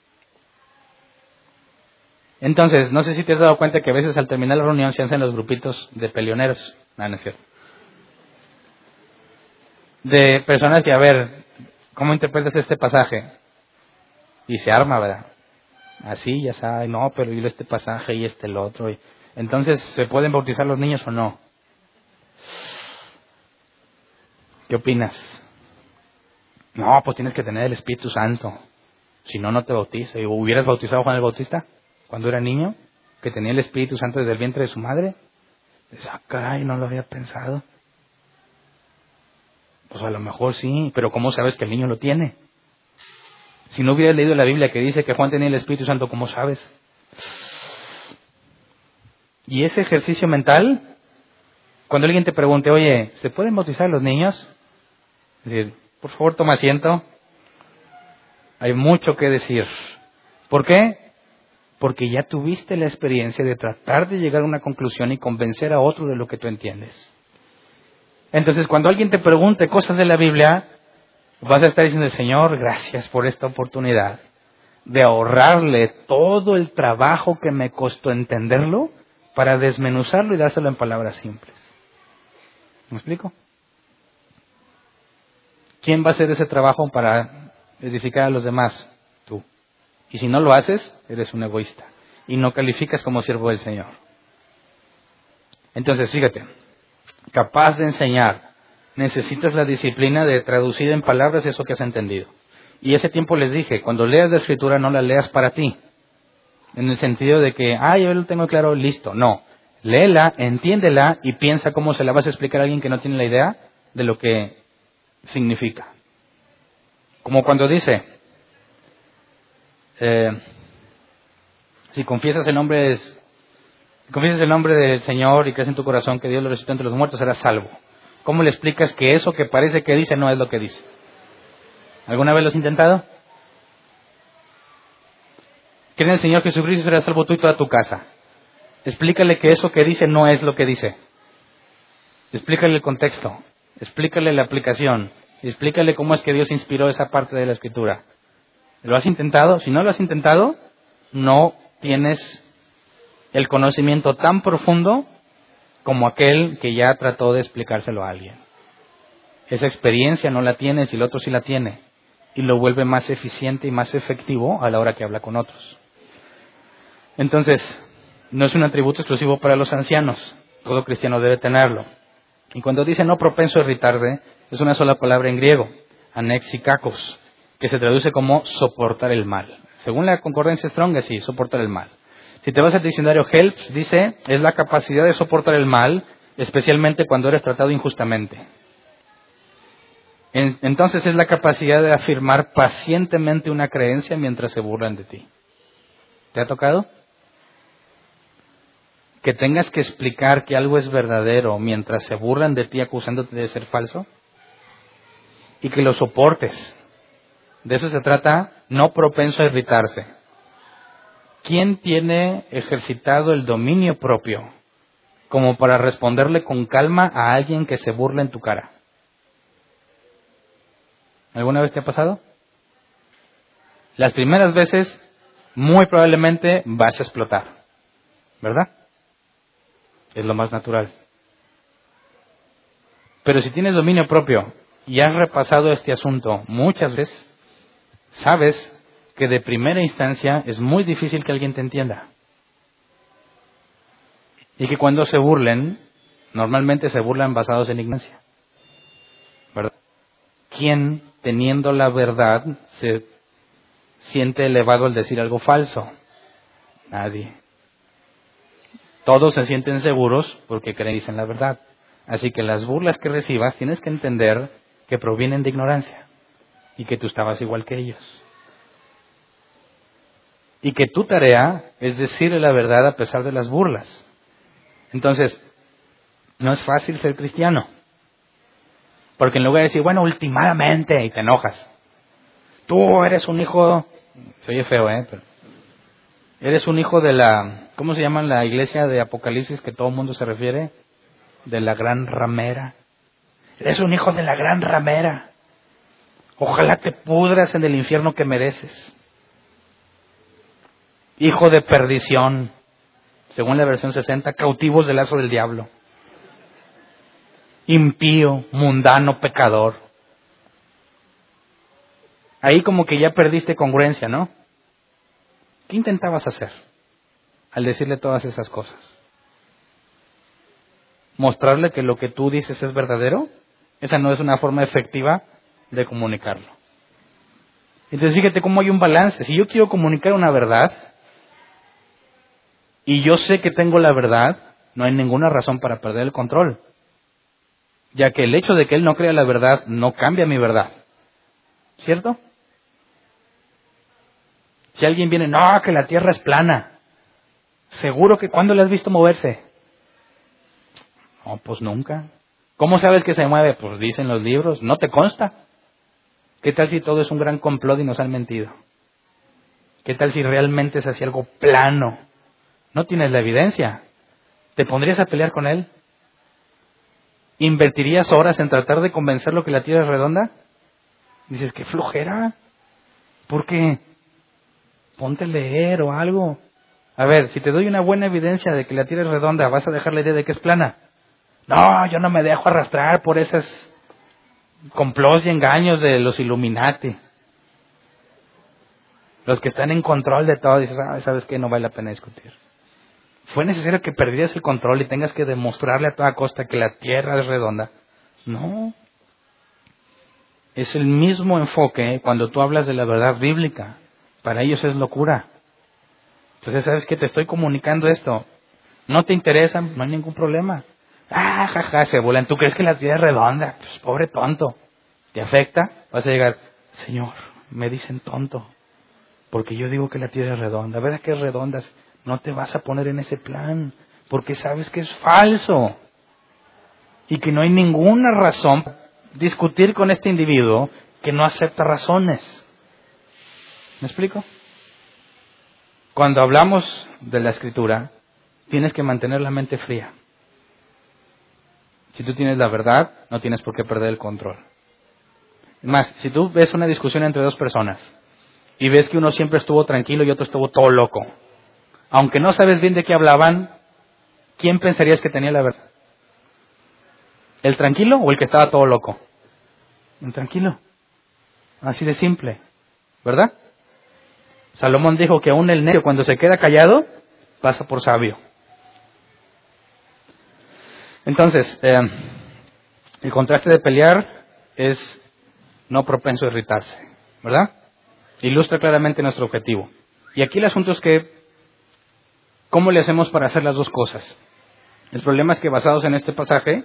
Entonces, no sé si te has dado cuenta que a veces al terminar la reunión se hacen los grupitos de peleoneros. No, no es cierto. De personas que, a ver, ¿cómo interpretas este pasaje? Y se arma, ¿verdad? Así, ya sabe, no, pero y este pasaje y este el otro. Y entonces, ¿se pueden bautizar los niños o no? ¿Qué opinas? No, pues tienes que tener el Espíritu Santo. Si no, no te bautiza. ¿Hubieras bautizado a Juan el Bautista cuando era niño? Que tenía el Espíritu Santo desde el vientre de su madre. Dices, ah, caray, no lo había pensado. Pues a lo mejor sí, pero ¿cómo sabes que el niño lo tiene? Si no hubieras leído la Biblia que dice que Juan tenía el Espíritu Santo, ¿cómo sabes? Y ese ejercicio mental, cuando alguien te pregunte, oye, ¿se pueden bautizar los niños? Por favor, toma asiento. Hay mucho que decir. ¿Por qué? Porque ya tuviste la experiencia de tratar de llegar a una conclusión y convencer a otro de lo que tú entiendes. Entonces, cuando alguien te pregunte cosas de la Biblia, vas a estar diciendo, Señor, gracias por esta oportunidad de ahorrarle todo el trabajo que me costó entenderlo para desmenuzarlo y dárselo en palabras simples. ¿Me explico? ¿Quién va a hacer ese trabajo para edificar a los demás? Tú. Y si no lo haces, eres un egoísta y no calificas como siervo del Señor. Entonces, fíjate, capaz de enseñar, necesitas la disciplina de traducir en palabras eso que has entendido. Y ese tiempo les dije, cuando leas la escritura no la leas para ti, en el sentido de que, ah, yo lo tengo claro, listo. No, léela, entiéndela y piensa cómo se la vas a explicar a alguien que no tiene la idea de lo que significa. Como cuando dice, eh, si confiesas el nombre, si confiesas el nombre del Señor y crees en tu corazón que Dios lo resucitó entre los muertos, serás salvo. ¿Cómo le explicas que eso que parece que dice no es lo que dice? ¿Alguna vez lo has intentado? Cree en el Señor Jesucristo y serás salvo tú y toda tu casa. Explícale que eso que dice no es lo que dice. Explícale el contexto. Explícale la aplicación. Explícale cómo es que Dios inspiró esa parte de la escritura. ¿Lo has intentado? Si no lo has intentado, no tienes el conocimiento tan profundo como aquel que ya trató de explicárselo a alguien. Esa experiencia no la tienes y el otro sí la tiene. Y lo vuelve más eficiente y más efectivo a la hora que habla con otros. Entonces, no es un atributo exclusivo para los ancianos. Todo cristiano debe tenerlo. Y cuando dice no propenso a irritarse, es una sola palabra en griego, anexikakos, que se traduce como soportar el mal. Según la concordancia Strong, sí, soportar el mal. Si te vas al diccionario Helps, dice, es la capacidad de soportar el mal, especialmente cuando eres tratado injustamente. Entonces es la capacidad de afirmar pacientemente una creencia mientras se burlan de ti. ¿Te ha tocado? Que tengas que explicar que algo es verdadero mientras se burlan de ti acusándote de ser falso? Y que lo soportes. De eso se trata, no propenso a irritarse. ¿Quién tiene ejercitado el dominio propio como para responderle con calma a alguien que se burla en tu cara? ¿Alguna vez te ha pasado? Las primeras veces, muy probablemente vas a explotar, ¿verdad? Es lo más natural. Pero si tienes dominio propio y has repasado este asunto muchas veces, sabes que de primera instancia es muy difícil que alguien te entienda. Y que cuando se burlen, normalmente se burlan basados en ignorancia. ¿Verdad? ¿Quién, teniendo la verdad, se siente elevado al decir algo falso? Nadie. Todos se sienten seguros porque creen en la verdad. Así que las burlas que recibas tienes que entender que provienen de ignorancia y que tú estabas igual que ellos. Y que tu tarea es decirle la verdad a pesar de las burlas. Entonces, no es fácil ser cristiano. Porque en lugar de decir, bueno, últimamente, y te enojas. Tú eres un hijo, se oye feo, ¿eh? Pero eres un hijo de la, ¿cómo se llama la iglesia de Apocalipsis que todo el mundo se refiere? De la gran ramera. Eres un hijo de la gran ramera. Ojalá te pudras en el infierno que mereces. Hijo de perdición, según la versión 60, cautivos del lazo del diablo. Impío, mundano, pecador. Ahí como que ya perdiste congruencia, ¿no? ¿Qué intentabas hacer al decirle todas esas cosas? ¿Mostrarle que lo que tú dices es verdadero? Esa no es una forma efectiva de comunicarlo. Entonces fíjate cómo hay un balance. Si yo quiero comunicar una verdad y yo sé que tengo la verdad, no hay ninguna razón para perder el control. Ya que el hecho de que él no crea la verdad no cambia mi verdad. ¿Cierto? Si alguien viene, no, que la tierra es plana. Seguro que cuando le has visto moverse. No, pues nunca. ¿Cómo sabes que se mueve? Pues dicen los libros, no te consta. ¿Qué tal si todo es un gran complot y nos han mentido? ¿Qué tal si realmente es así algo plano? No tienes la evidencia. ¿Te pondrías a pelear con él? ¿Invertirías horas en tratar de convencerlo que la Tierra es redonda? Dices, qué flojera. ¿Por qué? Ponte a leer o algo. A ver, si te doy una buena evidencia de que la Tierra es redonda, ¿vas a dejar la idea de que es plana? No, yo no me dejo arrastrar por esos complots y engaños de los Illuminati. Los que están en control de todo, dices, ah, ¿sabes qué? No vale la pena discutir. ¿Fue necesario que perdieras el control y tengas que demostrarle a toda costa que la Tierra es redonda? No. Es el mismo enfoque cuando tú hablas de la verdad bíblica. Para ellos es locura. Entonces, ¿sabes qué? Te estoy comunicando esto. No te interesa, no hay ningún problema. Ah, jaja, se vuelan. ¿Tú crees que la tierra es redonda? Pues pobre tonto. ¿Te afecta? Vas a llegar, Señor, me dicen tonto. Porque yo digo que la tierra es redonda. ¿Verdad que es redonda? No te vas a poner en ese plan. Porque sabes que es falso. Y que no hay ninguna razón discutir con este individuo que no acepta razones. ¿Me explico? Cuando hablamos de la escritura, tienes que mantener la mente fría. Si tú tienes la verdad, no tienes por qué perder el control. Más, si tú ves una discusión entre dos personas y ves que uno siempre estuvo tranquilo y otro estuvo todo loco, aunque no sabes bien de qué hablaban, ¿quién pensarías que tenía la verdad? ¿El tranquilo o el que estaba todo loco? El tranquilo. Así de simple, ¿verdad? Salomón dijo que aún el necio cuando se queda callado pasa por sabio. Entonces, eh, el contraste de pelear es no propenso a irritarse, ¿verdad? Ilustra claramente nuestro objetivo. Y aquí el asunto es que, ¿cómo le hacemos para hacer las dos cosas? El problema es que basados en este pasaje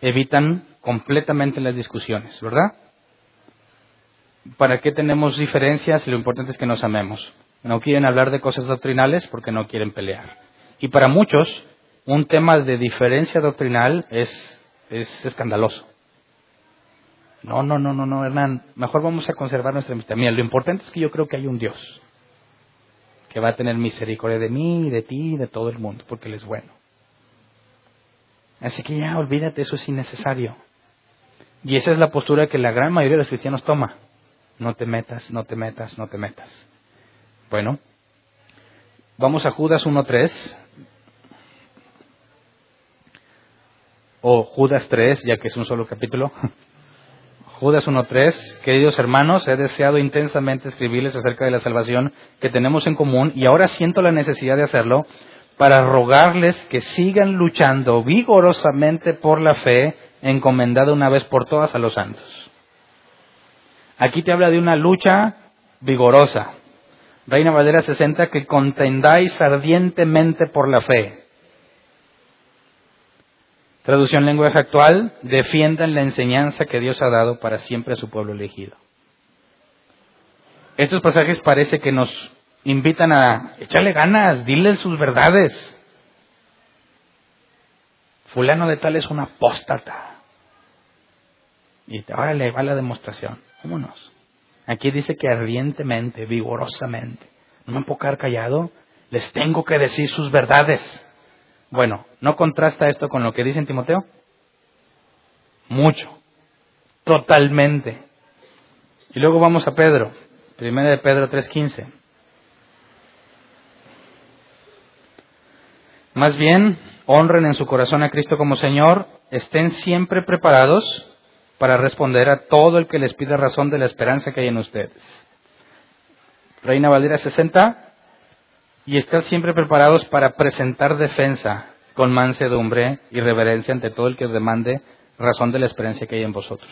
evitan completamente las discusiones, ¿verdad? ¿Para qué tenemos diferencias? Lo importante es que nos amemos. No quieren hablar de cosas doctrinales porque no quieren pelear. Y para muchos, un tema de diferencia doctrinal es, es escandaloso. No, no, no, no, no, Hernán, mejor vamos a conservar nuestra amistad. Mira, lo importante es que yo creo que hay un Dios que va a tener misericordia de mí, de ti, de todo el mundo, porque Él es bueno. Así que ya olvídate, eso es innecesario. Y esa es la postura que la gran mayoría de los cristianos toma. No te metas, no te metas, no te metas. Bueno, vamos a Judas 1.3. O Judas 3, ya que es un solo capítulo. Judas 1.3, queridos hermanos, he deseado intensamente escribirles acerca de la salvación que tenemos en común y ahora siento la necesidad de hacerlo para rogarles que sigan luchando vigorosamente por la fe encomendada una vez por todas a los santos. Aquí te habla de una lucha vigorosa. Reina Valera 60, que contendáis ardientemente por la fe. Traducción lenguaje actual, defiendan la enseñanza que Dios ha dado para siempre a su pueblo elegido. Estos pasajes parece que nos invitan a echarle ganas, dile sus verdades. Fulano de tal es una apóstata. Y ahora le va la demostración. Aquí dice que ardientemente, vigorosamente. No me puedo quedar callado. Les tengo que decir sus verdades. Bueno, ¿no contrasta esto con lo que dice en Timoteo? Mucho. Totalmente. Y luego vamos a Pedro. Primera de Pedro 3.15. Más bien, honren en su corazón a Cristo como Señor, estén siempre preparados para responder a todo el que les pida razón de la esperanza que hay en ustedes. Reina Valera 60, y estar siempre preparados para presentar defensa con mansedumbre y reverencia ante todo el que os demande razón de la experiencia que hay en vosotros.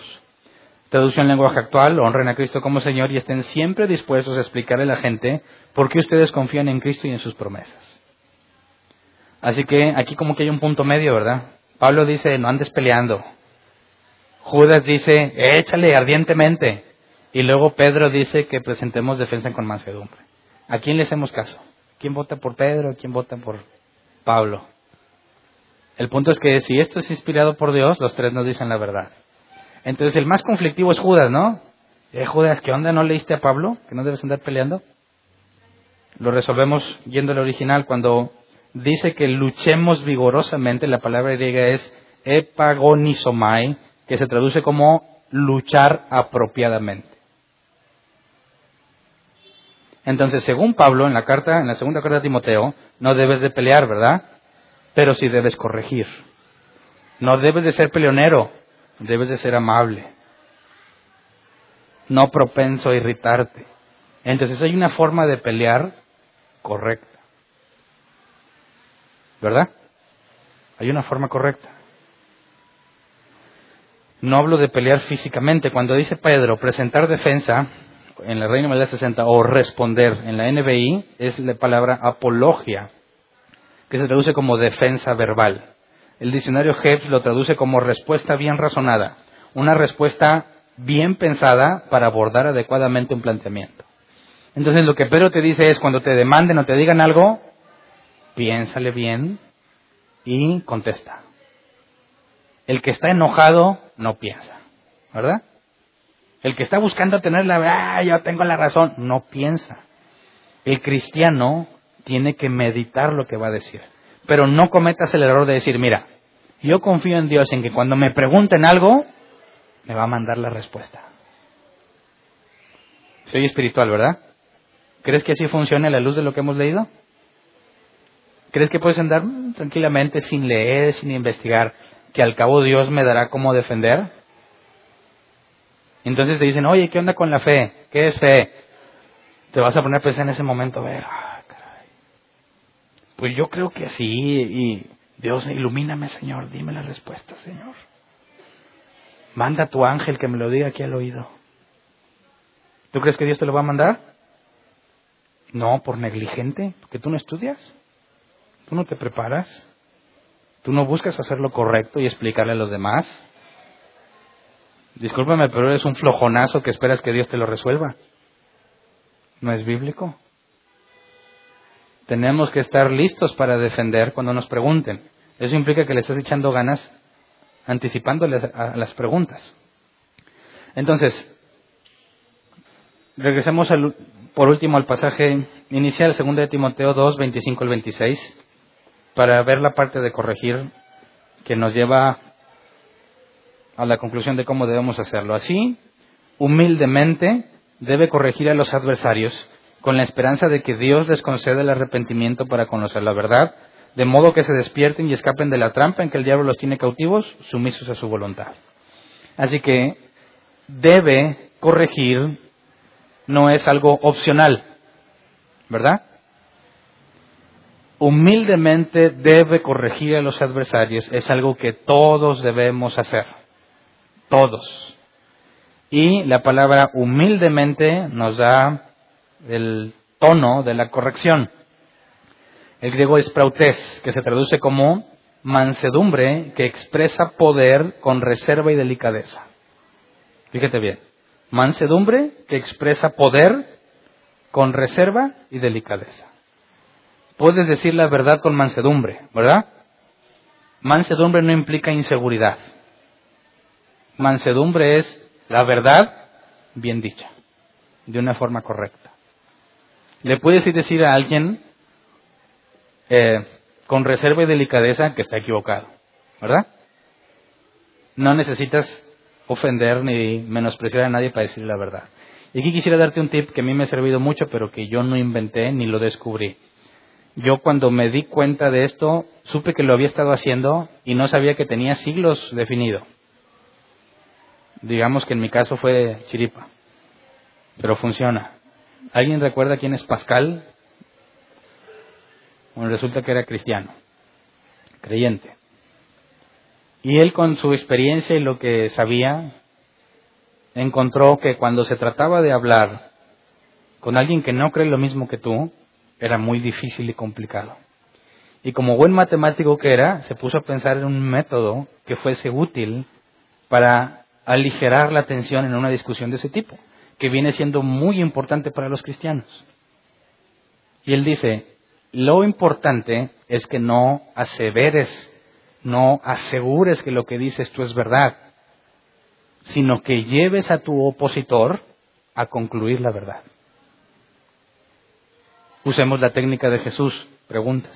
Traducción en lenguaje actual, honren a Cristo como Señor y estén siempre dispuestos a explicarle a la gente por qué ustedes confían en Cristo y en sus promesas. Así que aquí como que hay un punto medio, ¿verdad? Pablo dice, no andes peleando. Judas dice, échale ardientemente. Y luego Pedro dice que presentemos defensa con mansedumbre. ¿A quién le hacemos caso? ¿Quién vota por Pedro? ¿Quién vota por Pablo? El punto es que si esto es inspirado por Dios, los tres nos dicen la verdad. Entonces el más conflictivo es Judas, ¿no? Eh, Judas, ¿qué onda? ¿No leíste a Pablo? ¿Que no debes andar peleando? Lo resolvemos yendo al original cuando dice que luchemos vigorosamente. La palabra griega es epagonizomai, que se traduce como luchar apropiadamente. Entonces, según Pablo, en la carta, en la segunda carta de Timoteo, no debes de pelear, ¿verdad? Pero sí debes corregir. No debes de ser peleonero, debes de ser amable. No propenso a irritarte. Entonces hay una forma de pelear correcta. ¿Verdad? Hay una forma correcta. No hablo de pelear físicamente. Cuando dice Pedro presentar defensa, en la Reina Valera 60 o responder en la NBI es la palabra apología, que se traduce como defensa verbal. El diccionario Hebb lo traduce como respuesta bien razonada, una respuesta bien pensada para abordar adecuadamente un planteamiento. Entonces lo que Pedro te dice es cuando te demanden o te digan algo, piénsale bien y contesta. El que está enojado no piensa, ¿verdad? El que está buscando tener la, ah, yo tengo la razón, no piensa. El cristiano tiene que meditar lo que va a decir. Pero no cometas el error de decir, mira, yo confío en Dios en que cuando me pregunten algo, me va a mandar la respuesta. Soy espiritual, ¿verdad? ¿Crees que así funciona la luz de lo que hemos leído? ¿Crees que puedes andar tranquilamente sin leer, sin investigar, que al cabo Dios me dará cómo defender? Entonces te dicen, oye, ¿qué onda con la fe? ¿Qué es fe? Te vas a poner a pensar en ese momento, a ver, ah, pues yo creo que sí, y Dios, ilumíname, Señor, dime la respuesta, Señor. Manda a tu ángel que me lo diga aquí al oído. ¿Tú crees que Dios te lo va a mandar? No, por negligente, porque tú no estudias, tú no te preparas, tú no buscas hacer lo correcto y explicarle a los demás. Discúlpame, pero eres un flojonazo que esperas que Dios te lo resuelva. ¿No es bíblico? Tenemos que estar listos para defender cuando nos pregunten. Eso implica que le estás echando ganas anticipándole a las preguntas. Entonces, regresemos por último al pasaje inicial, 2 de Timoteo 2, 25 al 26, para ver la parte de corregir que nos lleva a la conclusión de cómo debemos hacerlo. Así, humildemente, debe corregir a los adversarios con la esperanza de que Dios les conceda el arrepentimiento para conocer la verdad, de modo que se despierten y escapen de la trampa en que el diablo los tiene cautivos, sumisos a su voluntad. Así que debe corregir, no es algo opcional, ¿verdad? Humildemente debe corregir a los adversarios, es algo que todos debemos hacer, todos. Y la palabra humildemente nos da el tono de la corrección. El griego es prautes, que se traduce como mansedumbre que expresa poder con reserva y delicadeza. Fíjate bien, mansedumbre que expresa poder con reserva y delicadeza. Puedes decir la verdad con mansedumbre, ¿verdad? Mansedumbre no implica inseguridad. Mansedumbre es la verdad bien dicha, de una forma correcta. Le puedes decir a alguien eh, con reserva y delicadeza que está equivocado, ¿verdad? No necesitas ofender ni menospreciar a nadie para decir la verdad. Y aquí quisiera darte un tip que a mí me ha servido mucho, pero que yo no inventé ni lo descubrí. Yo cuando me di cuenta de esto, supe que lo había estado haciendo y no sabía que tenía siglos definido. Digamos que en mi caso fue chiripa, pero funciona. ¿Alguien recuerda quién es Pascal? Bueno, resulta que era cristiano, creyente. Y él con su experiencia y lo que sabía, encontró que cuando se trataba de hablar con alguien que no cree lo mismo que tú, era muy difícil y complicado. Y como buen matemático que era, se puso a pensar en un método que fuese útil para aligerar la tensión en una discusión de ese tipo que viene siendo muy importante para los cristianos. Y él dice, lo importante es que no aseveres, no asegures que lo que dices tú es verdad, sino que lleves a tu opositor a concluir la verdad. Usemos la técnica de Jesús, preguntas.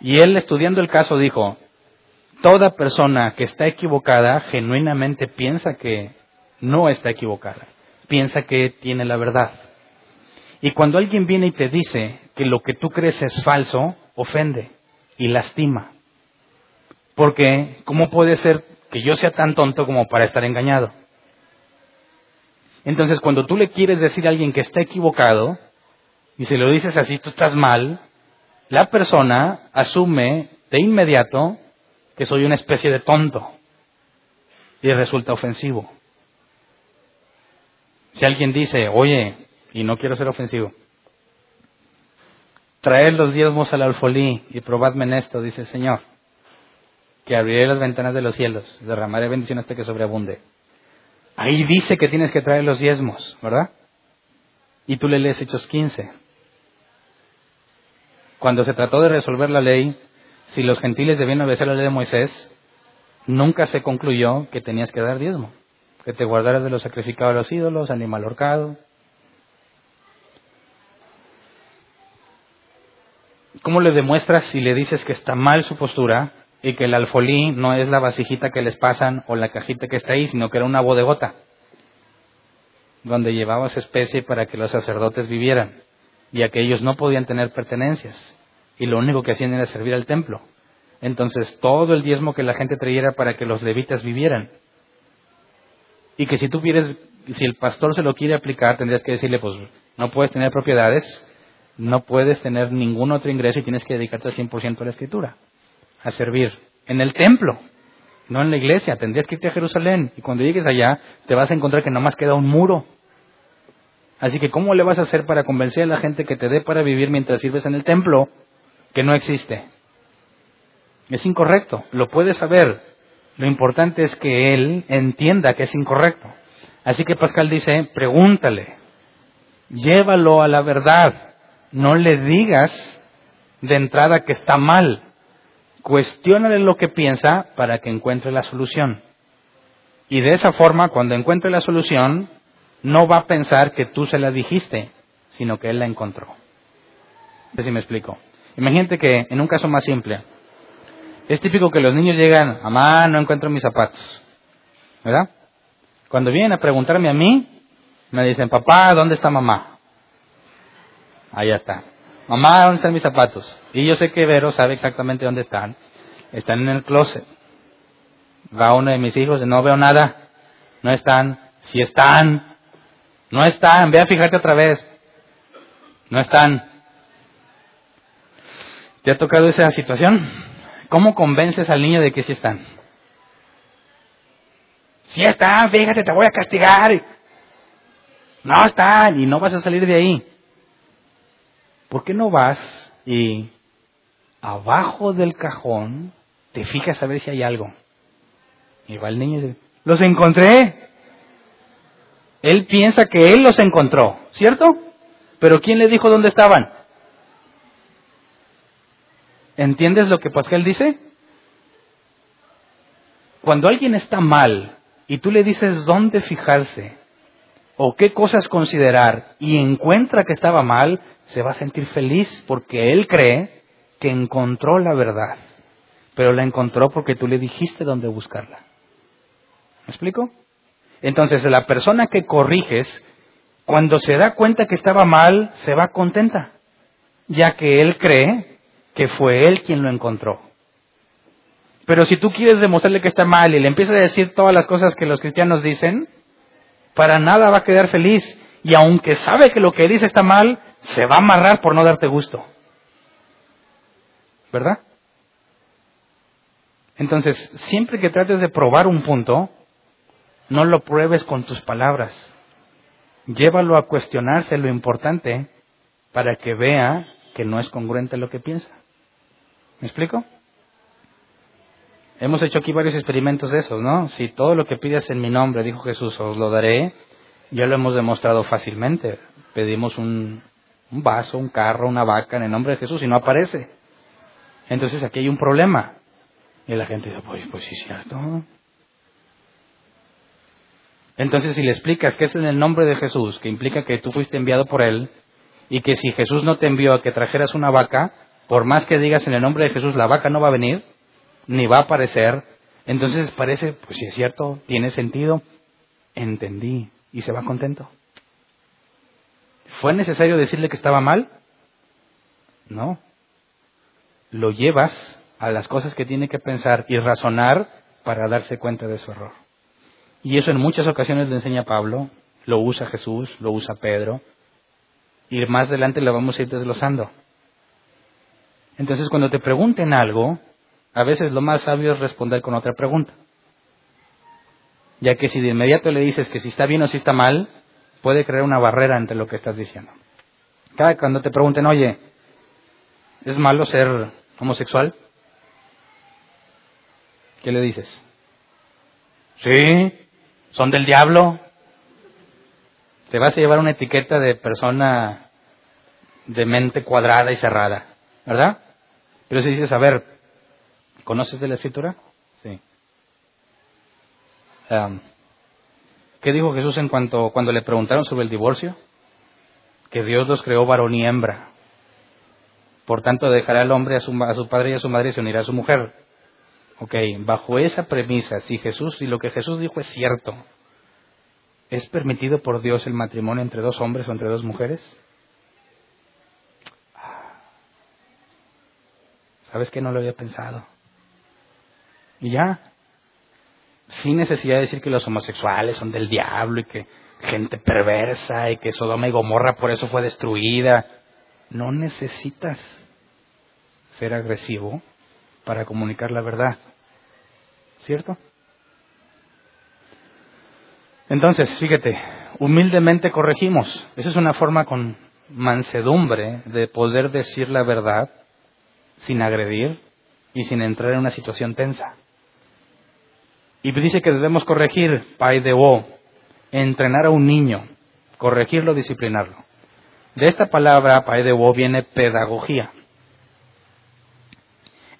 Y él estudiando el caso dijo, toda persona que está equivocada genuinamente piensa que no está equivocada, piensa que tiene la verdad. Y cuando alguien viene y te dice que lo que tú crees es falso, ofende y lastima. Porque, ¿cómo puede ser que yo sea tan tonto como para estar engañado? Entonces, cuando tú le quieres decir a alguien que está equivocado, y se lo dices así, tú estás mal, la persona asume de inmediato que soy una especie de tonto y resulta ofensivo. Si alguien dice, oye, y no quiero ser ofensivo, traed los diezmos al alfolí y probadme en esto, dice el Señor, que abriré las ventanas de los cielos, derramaré bendición hasta que sobreabunde. Ahí dice que tienes que traer los diezmos, ¿verdad? Y tú le lees Hechos 15. Cuando se trató de resolver la ley, si los gentiles debían obedecer la ley de Moisés, nunca se concluyó que tenías que dar diezmo que te guardaras de los sacrificados a los ídolos, animal horcado. ¿Cómo le demuestras si le dices que está mal su postura y que el alfolí no es la vasijita que les pasan o la cajita que está ahí, sino que era una bodegota donde llevabas especie para que los sacerdotes vivieran y aquellos no podían tener pertenencias y lo único que hacían era servir al templo. Entonces todo el diezmo que la gente trayera para que los levitas vivieran y que si tú quieres, si el pastor se lo quiere aplicar, tendrías que decirle, pues no puedes tener propiedades, no puedes tener ningún otro ingreso y tienes que dedicarte al 100% a la escritura, a servir en el templo, no en la iglesia. Tendrías que irte a Jerusalén y cuando llegues allá te vas a encontrar que nomás queda un muro. Así que ¿cómo le vas a hacer para convencer a la gente que te dé para vivir mientras sirves en el templo que no existe? Es incorrecto, lo puedes saber, lo importante es que él entienda que es incorrecto. Así que Pascal dice, pregúntale, llévalo a la verdad, no le digas de entrada que está mal. Cuestiónale lo que piensa para que encuentre la solución. Y de esa forma, cuando encuentre la solución, no va a pensar que tú se la dijiste, sino que él la encontró. No sé si me explico. Imagínate que, en un caso más simple, es típico que los niños llegan, mamá, no encuentro mis zapatos. ¿Verdad? Cuando vienen a preguntarme a mí, me dicen, papá, ¿dónde está mamá? Allá está. Mamá, ¿dónde están mis zapatos? Y yo sé que Vero sabe exactamente dónde están. Están en el closet. Va uno de mis hijos y no veo nada. No están. Si están. No están. Ve a fijarte otra vez. No están. ¿Te ha tocado esa situación? ¿Cómo convences al niño de que sí están? Sí están, fíjate, te voy a castigar. No están y no vas a salir de ahí. ¿Por qué no vas y abajo del cajón te fijas a ver si hay algo? Y va el niño y dice, los encontré. Él piensa que él los encontró, ¿cierto? Pero ¿quién le dijo dónde estaban? ¿Entiendes lo que Pascal dice? Cuando alguien está mal y tú le dices dónde fijarse o qué cosas considerar y encuentra que estaba mal, se va a sentir feliz porque él cree que encontró la verdad, pero la encontró porque tú le dijiste dónde buscarla. ¿Me explico? Entonces la persona que corriges, cuando se da cuenta que estaba mal, se va contenta, ya que él cree que fue él quien lo encontró. Pero si tú quieres demostrarle que está mal y le empiezas a decir todas las cosas que los cristianos dicen, para nada va a quedar feliz. Y aunque sabe que lo que dice está mal, se va a amarrar por no darte gusto. ¿Verdad? Entonces, siempre que trates de probar un punto, no lo pruebes con tus palabras. Llévalo a cuestionarse lo importante para que vea que no es congruente lo que piensa. ¿Me explico? Hemos hecho aquí varios experimentos de esos, ¿no? Si todo lo que pides en mi nombre, dijo Jesús, os lo daré, ya lo hemos demostrado fácilmente. Pedimos un, un vaso, un carro, una vaca en el nombre de Jesús y no aparece. Entonces aquí hay un problema. Y la gente dice, pues, pues sí, cierto. Entonces si le explicas que es en el nombre de Jesús, que implica que tú fuiste enviado por Él, y que si Jesús no te envió a que trajeras una vaca, por más que digas en el nombre de Jesús, la vaca no va a venir, ni va a aparecer. Entonces parece, pues si es cierto, tiene sentido, entendí y se va contento. ¿Fue necesario decirle que estaba mal? No. Lo llevas a las cosas que tiene que pensar y razonar para darse cuenta de su error. Y eso en muchas ocasiones le enseña Pablo, lo usa Jesús, lo usa Pedro, y más adelante lo vamos a ir desglosando. Entonces cuando te pregunten algo, a veces lo más sabio es responder con otra pregunta. Ya que si de inmediato le dices que si está bien o si está mal, puede crear una barrera entre lo que estás diciendo. Cada cuando te pregunten, oye, ¿es malo ser homosexual? ¿Qué le dices? Sí, son del diablo. Te vas a llevar una etiqueta de persona de mente cuadrada y cerrada, ¿verdad? Pero si dices, a ver, ¿Conoces de la escritura? Sí. ¿Qué dijo Jesús en cuanto cuando le preguntaron sobre el divorcio? Que Dios los creó varón y hembra. Por tanto, dejará al hombre a su, a su padre y a su madre y se unirá a su mujer. Ok, bajo esa premisa, si Jesús, si lo que Jesús dijo es cierto, ¿es permitido por Dios el matrimonio entre dos hombres o entre dos mujeres? ¿Sabes que no lo había pensado? Y ya. Sin necesidad de decir que los homosexuales son del diablo y que gente perversa y que Sodoma y Gomorra por eso fue destruida. No necesitas ser agresivo para comunicar la verdad. ¿Cierto? Entonces, fíjate, humildemente corregimos. Esa es una forma con mansedumbre de poder decir la verdad sin agredir y sin entrar en una situación tensa. Y dice que debemos corregir, pai de o, entrenar a un niño, corregirlo, disciplinarlo. De esta palabra, pai de o, viene pedagogía.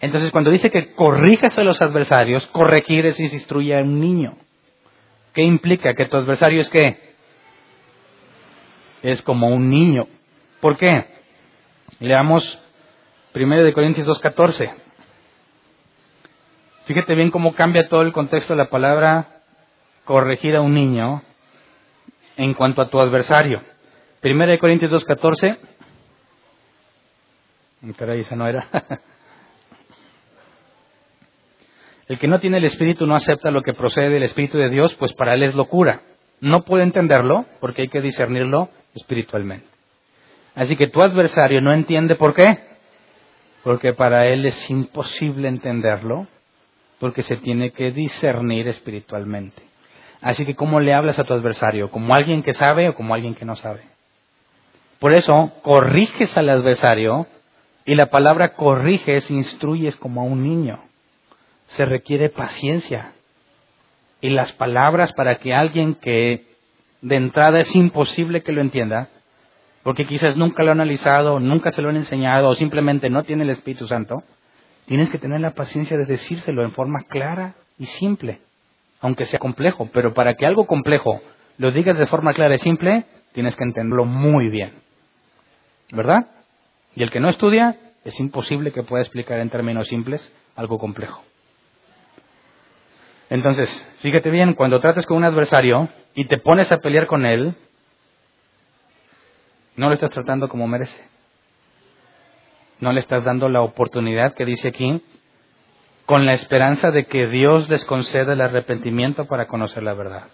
Entonces, cuando dice que corrijas a los adversarios, corregir es instruye a un niño. ¿Qué implica? Que tu adversario es qué? Es como un niño. ¿Por qué? Leamos 1 Corintios 2.14. Fíjate bien cómo cambia todo el contexto de la palabra corregir a un niño en cuanto a tu adversario. 1 Corintios 2.14. Caray, esa no era. El que no tiene el Espíritu no acepta lo que procede del Espíritu de Dios, pues para él es locura. No puede entenderlo porque hay que discernirlo espiritualmente. Así que tu adversario no entiende por qué. Porque para él es imposible entenderlo, porque se tiene que discernir espiritualmente. Así que ¿cómo le hablas a tu adversario? ¿Como alguien que sabe o como alguien que no sabe? Por eso, corriges al adversario y la palabra corriges, instruyes como a un niño se requiere paciencia. Y las palabras para que alguien que de entrada es imposible que lo entienda, porque quizás nunca lo ha analizado, nunca se lo han enseñado o simplemente no tiene el Espíritu Santo, tienes que tener la paciencia de decírselo en forma clara y simple, aunque sea complejo, pero para que algo complejo lo digas de forma clara y simple, tienes que entenderlo muy bien. ¿Verdad? Y el que no estudia, es imposible que pueda explicar en términos simples algo complejo. Entonces, fíjate bien, cuando tratas con un adversario y te pones a pelear con él, no lo estás tratando como merece. No le estás dando la oportunidad que dice aquí, con la esperanza de que Dios les conceda el arrepentimiento para conocer la verdad.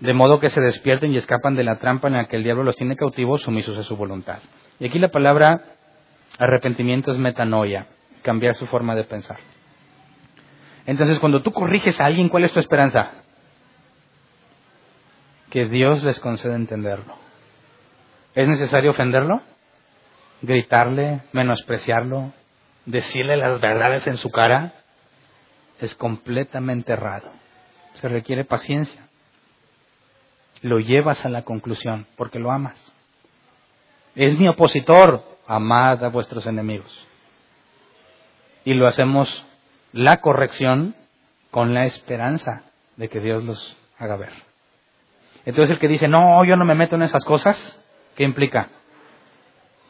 De modo que se despierten y escapan de la trampa en la que el diablo los tiene cautivos, sumisos a su voluntad. Y aquí la palabra arrepentimiento es metanoia, cambiar su forma de pensar. Entonces, cuando tú corriges a alguien, ¿cuál es tu esperanza? Que Dios les conceda entenderlo. ¿Es necesario ofenderlo? ¿Gritarle? ¿Menospreciarlo? ¿Decirle las verdades en su cara? Es completamente errado. Se requiere paciencia. Lo llevas a la conclusión porque lo amas. Es mi opositor. Amad a vuestros enemigos. Y lo hacemos la corrección con la esperanza de que Dios los haga ver. Entonces el que dice, no, yo no me meto en esas cosas, ¿qué implica?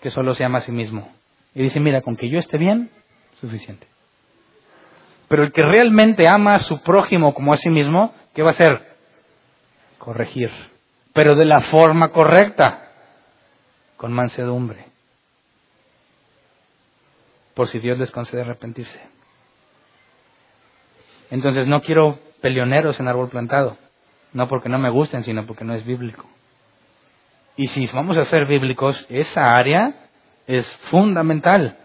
Que solo se ama a sí mismo. Y dice, mira, con que yo esté bien, suficiente. Pero el que realmente ama a su prójimo como a sí mismo, ¿qué va a hacer? Corregir. Pero de la forma correcta, con mansedumbre. Por si Dios les concede arrepentirse. Entonces no quiero peleoneros en árbol plantado, no porque no me gusten, sino porque no es bíblico. Y si vamos a ser bíblicos, esa área es fundamental.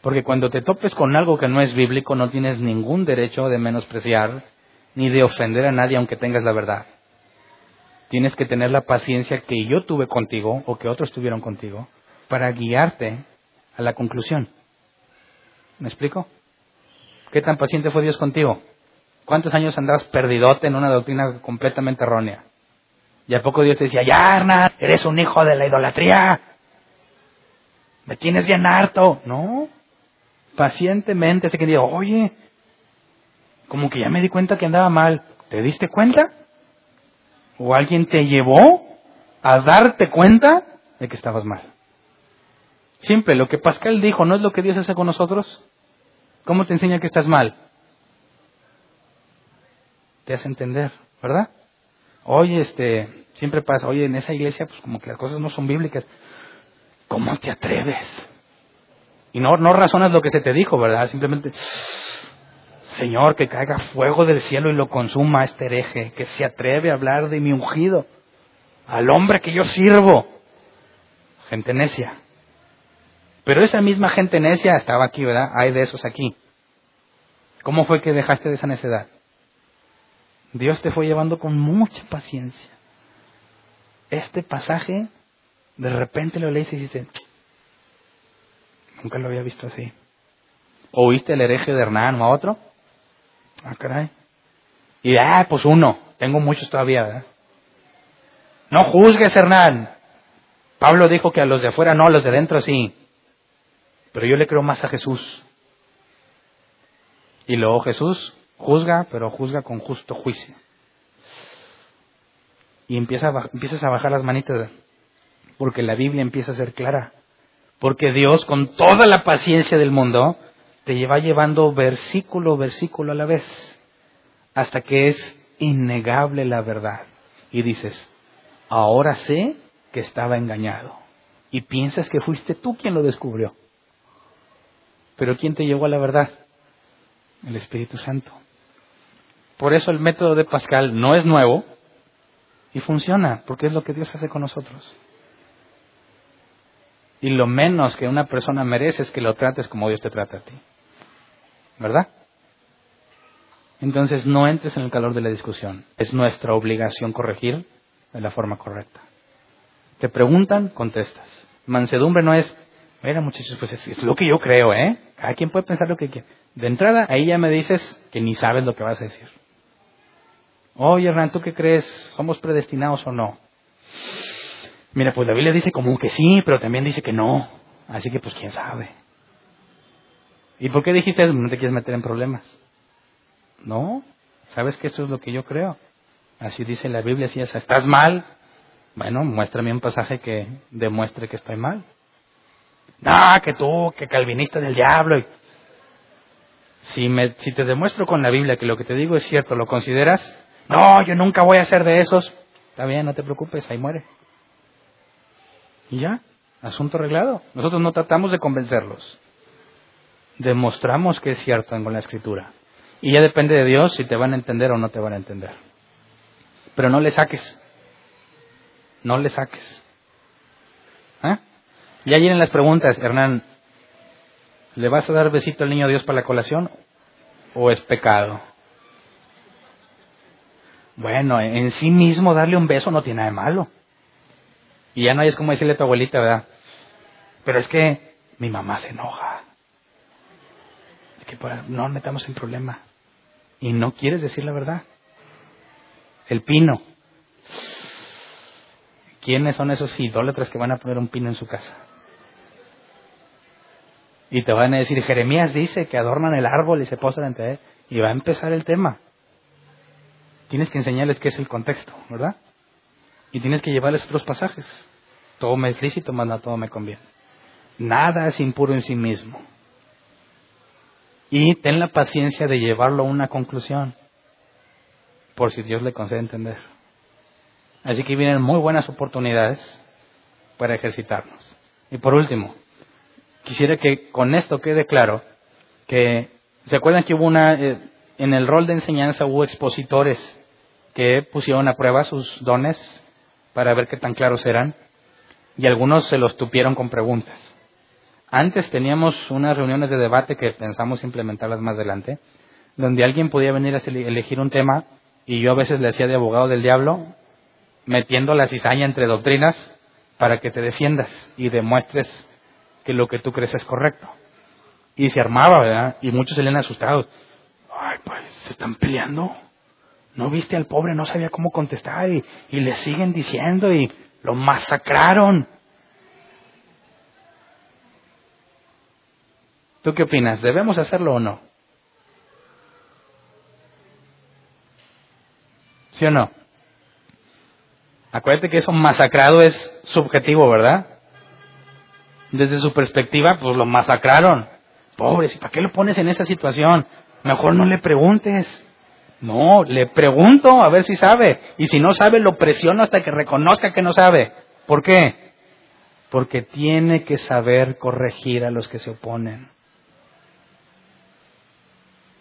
Porque cuando te topes con algo que no es bíblico, no tienes ningún derecho de menospreciar ni de ofender a nadie aunque tengas la verdad. Tienes que tener la paciencia que yo tuve contigo o que otros tuvieron contigo para guiarte a la conclusión. ¿Me explico? ¿Qué tan paciente fue Dios contigo? ¿Cuántos años andabas perdidote en una doctrina completamente errónea? Y a poco Dios te decía, ya Hernán, eres un hijo de la idolatría. Me tienes bien harto. No. Pacientemente, hace que digo, oye, como que ya me di cuenta que andaba mal. ¿Te diste cuenta? ¿O alguien te llevó a darte cuenta de que estabas mal? Simple, lo que Pascal dijo, ¿no es lo que Dios hace con nosotros? ¿Cómo te enseña que estás mal? Te hace entender, ¿verdad? Oye, este, siempre pasa, oye, en esa iglesia, pues como que las cosas no son bíblicas. ¿Cómo te atreves? Y no, no razonas lo que se te dijo, ¿verdad? Simplemente, Señor, que caiga fuego del cielo y lo consuma este hereje, que se atreve a hablar de mi ungido, al hombre que yo sirvo. Gente necia. Pero esa misma gente necia estaba aquí, ¿verdad? Hay de esos aquí. ¿Cómo fue que dejaste de esa necedad? Dios te fue llevando con mucha paciencia. Este pasaje, de repente lo leíste y dices, nunca lo había visto así. ¿Oíste el hereje de Hernán o a otro? Ah, caray. Y, ah, pues uno, tengo muchos todavía, ¿verdad? No juzgues, Hernán. Pablo dijo que a los de afuera no, a los de dentro sí. Pero yo le creo más a Jesús. Y luego Jesús juzga, pero juzga con justo juicio. Y empieza a, empiezas a bajar las manitas, porque la Biblia empieza a ser clara. Porque Dios, con toda la paciencia del mundo, te lleva llevando versículo, versículo a la vez, hasta que es innegable la verdad. Y dices, ahora sé que estaba engañado. Y piensas que fuiste tú quien lo descubrió. Pero ¿quién te llevó a la verdad? El Espíritu Santo. Por eso el método de Pascal no es nuevo y funciona, porque es lo que Dios hace con nosotros. Y lo menos que una persona merece es que lo trates como Dios te trata a ti. ¿Verdad? Entonces no entres en el calor de la discusión. Es nuestra obligación corregir de la forma correcta. Te preguntan, contestas. Mansedumbre no es, mira muchachos, pues es, lo que yo creo, ¿eh? Cada quien puede pensar lo que quiere. De entrada, ahí ya me dices que ni sabes lo que vas a decir. Oye, Hernán, ¿tú qué crees? ¿Somos predestinados o no? Mira, pues la Biblia dice como que sí, pero también dice que no. Así que pues quién sabe. ¿Y por qué dijiste? No te quieres meter en problemas. No, sabes que esto es lo que yo creo. Así dice la Biblia, si estás mal, bueno, muéstrame un pasaje que demuestre que estoy mal. No, que tú, que calvinista del diablo. Si, me, si te demuestro con la Biblia que lo que te digo es cierto, ¿lo consideras? No, yo nunca voy a ser de esos. Está bien, no te preocupes, ahí muere. Y ya, asunto arreglado. Nosotros no tratamos de convencerlos. Demostramos que es cierto con la escritura. Y ya depende de Dios si te van a entender o no te van a entender. Pero no le saques. No le saques. ¿Eh? Ya llenen las preguntas, Hernán. ¿Le vas a dar besito al niño Dios para la colación? ¿O es pecado? Bueno, en sí mismo darle un beso no tiene nada de malo. Y ya no es como decirle a tu abuelita, ¿verdad? Pero es que mi mamá se enoja. Es que no nos metamos en problema. Y no quieres decir la verdad. El pino. ¿Quiénes son esos idólatras que van a poner un pino en su casa? Y te van a decir, Jeremías dice que adornan el árbol y se posan entre él. Y va a empezar el tema. Tienes que enseñarles qué es el contexto, ¿verdad? Y tienes que llevarles otros pasajes. Todo me es lícito, mas no todo me conviene. Nada es impuro en sí mismo. Y ten la paciencia de llevarlo a una conclusión, por si Dios le concede entender. Así que vienen muy buenas oportunidades para ejercitarnos. Y por último, quisiera que con esto quede claro que, ¿se acuerdan que hubo una, eh, en el rol de enseñanza hubo expositores que pusieron a prueba sus dones para ver qué tan claros eran, y algunos se los tupieron con preguntas. Antes teníamos unas reuniones de debate que pensamos implementarlas más adelante, donde alguien podía venir a elegir un tema y yo a veces le hacía de abogado del diablo, metiendo la cizaña entre doctrinas para que te defiendas y demuestres que lo que tú crees es correcto. Y se armaba, ¿verdad? Y muchos se le han. Ay, pues, se están peleando. ¿No viste al pobre? No sabía cómo contestar y, le siguen diciendo y lo masacraron. ¿Tú qué opinas? ¿Debemos hacerlo o no? ¿Sí o no? Acuérdate que eso masacrado es subjetivo, ¿verdad? Desde su perspectiva, pues lo masacraron. Pobres, ¿y para qué lo pones en esa situación? Mejor no le preguntes. No, le pregunto a ver si sabe. Y si no sabe, lo presiono hasta que reconozca que no sabe. ¿Por qué? Porque tiene que saber corregir a los que se oponen.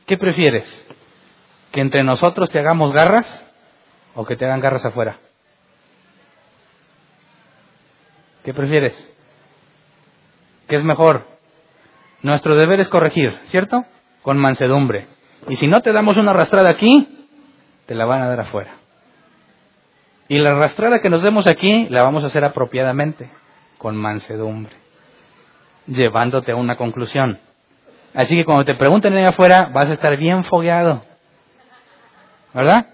¿Qué prefieres? ¿Que entre nosotros te hagamos garras o que te hagan garras afuera? ¿Qué prefieres? ¿Qué es mejor? Nuestro deber es corregir, ¿cierto? Con mansedumbre. Y si no te damos una arrastrada aquí, te la van a dar afuera. Y la arrastrada que nos demos aquí la vamos a hacer apropiadamente, con mansedumbre, llevándote a una conclusión. Así que cuando te pregunten ahí afuera, vas a estar bien fogueado. ¿Verdad?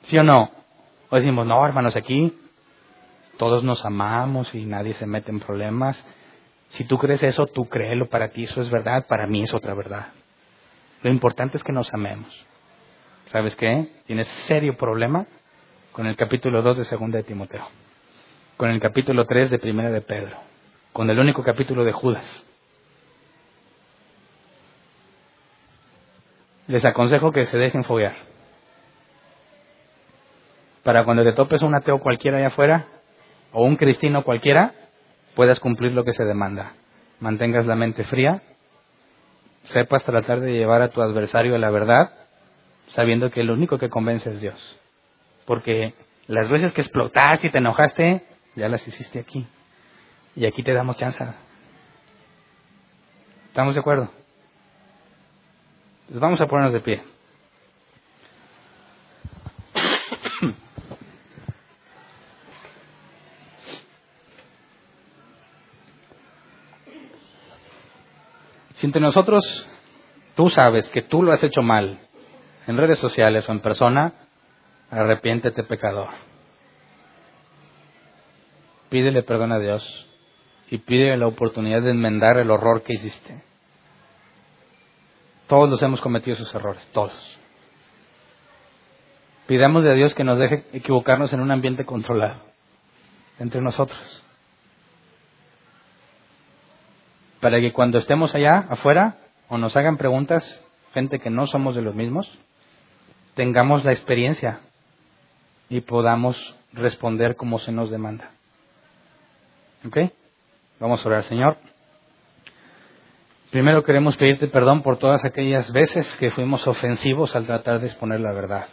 ¿Sí o no? O decimos, no, hermanos, aquí todos nos amamos y nadie se mete en problemas Si tú crees eso, tú créelo, para ti eso es verdad, para mí es otra verdad. Lo importante es que nos amemos. ¿Sabes qué? Tienes serio problema con el capítulo 2 de Segunda de Timoteo, con el capítulo 3 de Primera de Pedro, con el único capítulo de Judas. Les aconsejo que se dejen foguear. Para cuando te topes un ateo cualquiera allá afuera, o un cristiano cualquiera, puedas cumplir lo que se demanda. Mantengas la mente fría, sepas tratar de llevar a tu adversario a la verdad, sabiendo que el único que convence es Dios. Porque las veces que explotaste y te enojaste, ya las hiciste aquí. Y aquí te damos chance. ¿Estamos de acuerdo? Pues vamos a ponernos de pie. Entre nosotros tú sabes que tú lo has hecho mal, en redes sociales o en persona, arrepiéntete pecador. Pídele perdón a Dios y pídele la oportunidad de enmendar el horror que hiciste. Todos los hemos cometido esos errores, todos. Pidamos de Dios que nos deje equivocarnos en un ambiente controlado entre nosotros. Para que cuando estemos allá afuera o nos hagan preguntas, gente que no somos de los mismos, tengamos la experiencia y podamos responder como se nos demanda. ¿Ok? Vamos a orar, Señor. Primero queremos pedirte perdón por todas aquellas veces que fuimos ofensivos al tratar de exponer la verdad.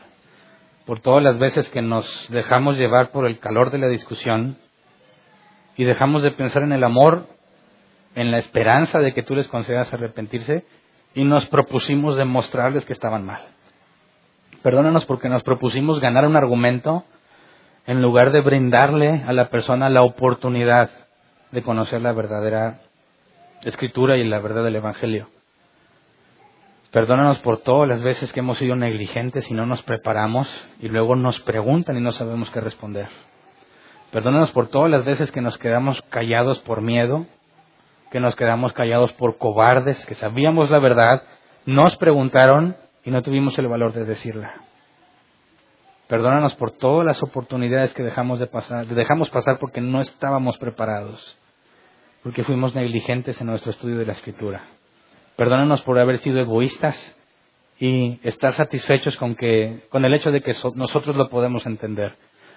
Por todas las veces que nos dejamos llevar por el calor de la discusión y dejamos de pensar en el amor, en la esperanza de que tú les concedas arrepentirse y nos propusimos demostrarles que estaban mal. Perdónanos porque nos propusimos ganar un argumento en lugar de brindarle a la persona la oportunidad de conocer la verdadera escritura y la verdad del Evangelio. Perdónanos por todas las veces que hemos sido negligentes y no nos preparamos y luego nos preguntan y no sabemos qué responder. Perdónanos por todas las veces que nos quedamos callados por miedo, que nos quedamos callados por cobardes, que sabíamos la verdad, nos preguntaron y no tuvimos el valor de decirla. Perdónanos por todas las oportunidades que dejamos de pasar, dejamos pasar porque no estábamos preparados, porque fuimos negligentes en nuestro estudio de la escritura. Perdónanos por haber sido egoístas y estar satisfechos con que con el hecho de que nosotros lo podemos entender.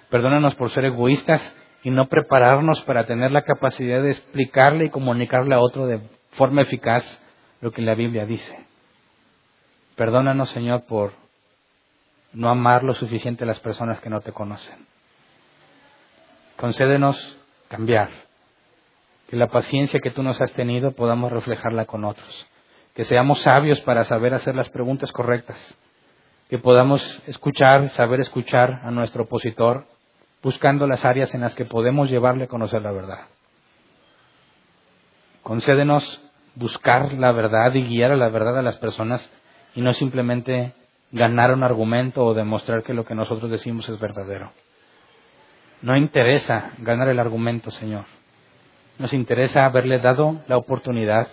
Perdónanos por ser egoístas y no prepararnos para tener la capacidad de explicarle y comunicarle a otro de forma eficaz lo que la Biblia dice. Perdónanos, Señor, por no amar lo suficiente a las personas que no te conocen. Concédenos cambiar, que la paciencia que tú nos has tenido podamos reflejarla con otros, que seamos sabios para saber hacer las preguntas correctas, que podamos escuchar, saber escuchar a nuestro opositor, buscando las áreas en las que podemos llevarle a conocer la verdad. Concédenos buscar la verdad y guiar a la verdad a las personas y no simplemente ganar un argumento o demostrar que lo que nosotros decimos es verdadero. No interesa ganar el argumento, Señor. Nos interesa haberle dado la oportunidad,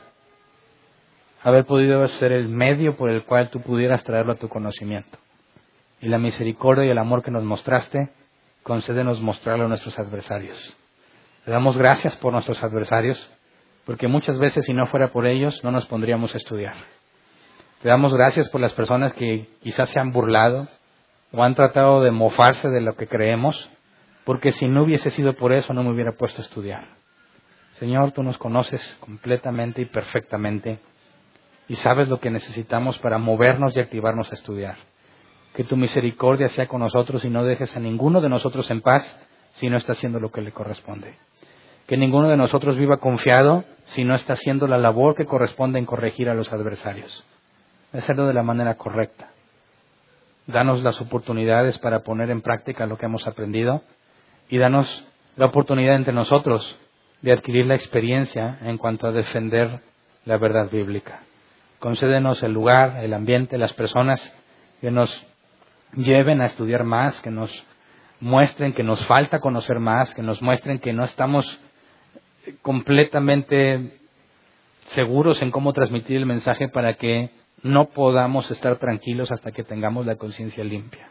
haber podido ser el medio por el cual tú pudieras traerlo a tu conocimiento. Y la misericordia y el amor que nos mostraste, concédenos mostrarlo a nuestros adversarios. Le damos gracias por nuestros adversarios, porque muchas veces si no fuera por ellos no nos pondríamos a estudiar. Te damos gracias por las personas que quizás se han burlado o han tratado de mofarse de lo que creemos, porque si no hubiese sido por eso no me hubiera puesto a estudiar. Señor, tú nos conoces completamente y perfectamente y sabes lo que necesitamos para movernos y activarnos a estudiar. Que tu misericordia sea con nosotros y no dejes a ninguno de nosotros en paz si no está haciendo lo que le corresponde. Que ninguno de nosotros viva confiado si no está haciendo la labor que corresponde en corregir a los adversarios hacerlo de la manera correcta. Danos las oportunidades para poner en práctica lo que hemos aprendido y danos la oportunidad entre nosotros de adquirir la experiencia en cuanto a defender la verdad bíblica. Concédenos el lugar, el ambiente, las personas que nos lleven a estudiar más, que nos muestren que nos falta conocer más, que nos muestren que no estamos completamente seguros en cómo transmitir el mensaje para que no podamos estar tranquilos hasta que tengamos la conciencia limpia.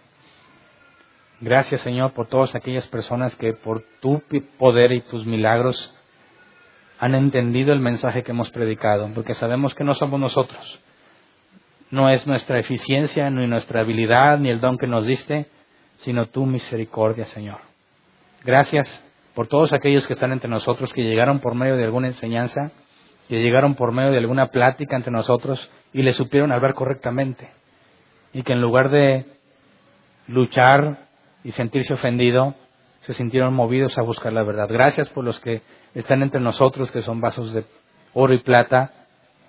Gracias Señor por todas aquellas personas que por tu poder y tus milagros han entendido el mensaje que hemos predicado, porque sabemos que no somos nosotros. No es nuestra eficiencia, ni nuestra habilidad, ni el don que nos diste, sino tu misericordia, Señor. Gracias por todos aquellos que están entre nosotros, que llegaron por medio de alguna enseñanza, que llegaron por medio de alguna plática entre nosotros y le supieron hablar correctamente. Y que en lugar de luchar y sentirse ofendido, se sintieron movidos a buscar la verdad. Gracias por los que están entre nosotros, que son vasos de oro y plata,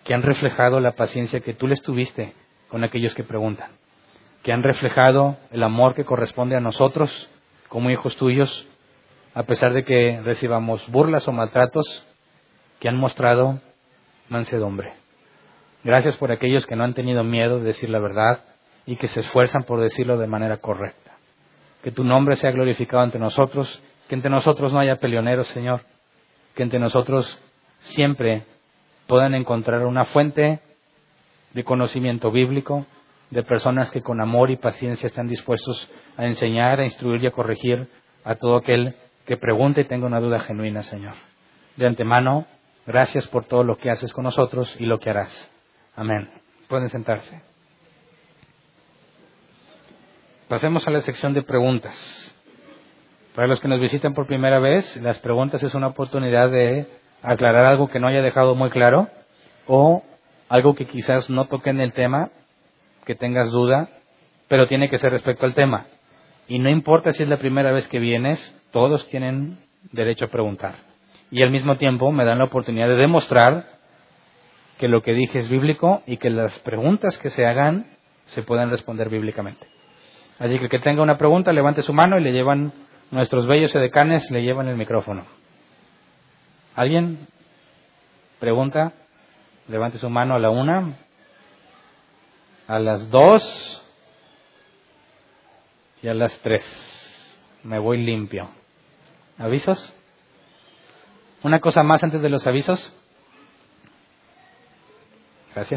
que han reflejado la paciencia que tú les tuviste con aquellos que preguntan, que han reflejado el amor que corresponde a nosotros como hijos tuyos, a pesar de que recibamos burlas o maltratos, que han mostrado mansedumbre. Gracias por aquellos que no han tenido miedo de decir la verdad y que se esfuerzan por decirlo de manera correcta. Que tu nombre sea glorificado ante nosotros, que entre nosotros no haya peleoneros, Señor, que entre nosotros siempre puedan encontrar una fuente de conocimiento bíblico, de personas que con amor y paciencia están dispuestos a enseñar, a instruir y a corregir a todo aquel que pregunte y tenga una duda genuina, Señor. De antemano, gracias por todo lo que haces con nosotros y lo que harás. Amén. Pueden sentarse. Pasemos a la sección de preguntas. Para los que nos visitan por primera vez, las preguntas es una oportunidad de aclarar algo que no haya dejado muy claro o algo que quizás no toque en el tema, que tengas duda, pero tiene que ser respecto al tema. Y no importa si es la primera vez que vienes, todos tienen derecho a preguntar. Y al mismo tiempo me dan la oportunidad de demostrar que lo que dije es bíblico y que las preguntas que se hagan se puedan responder bíblicamente. Así que el que tenga una pregunta, levante su mano y le llevan nuestros bellos edecanes, le llevan el micrófono. ¿Alguien? Pregunta. Levante su mano a la una. A las dos. Y a las tres. Me voy limpio. ¿Avisos? ¿Una cosa más antes de los avisos? Gracias.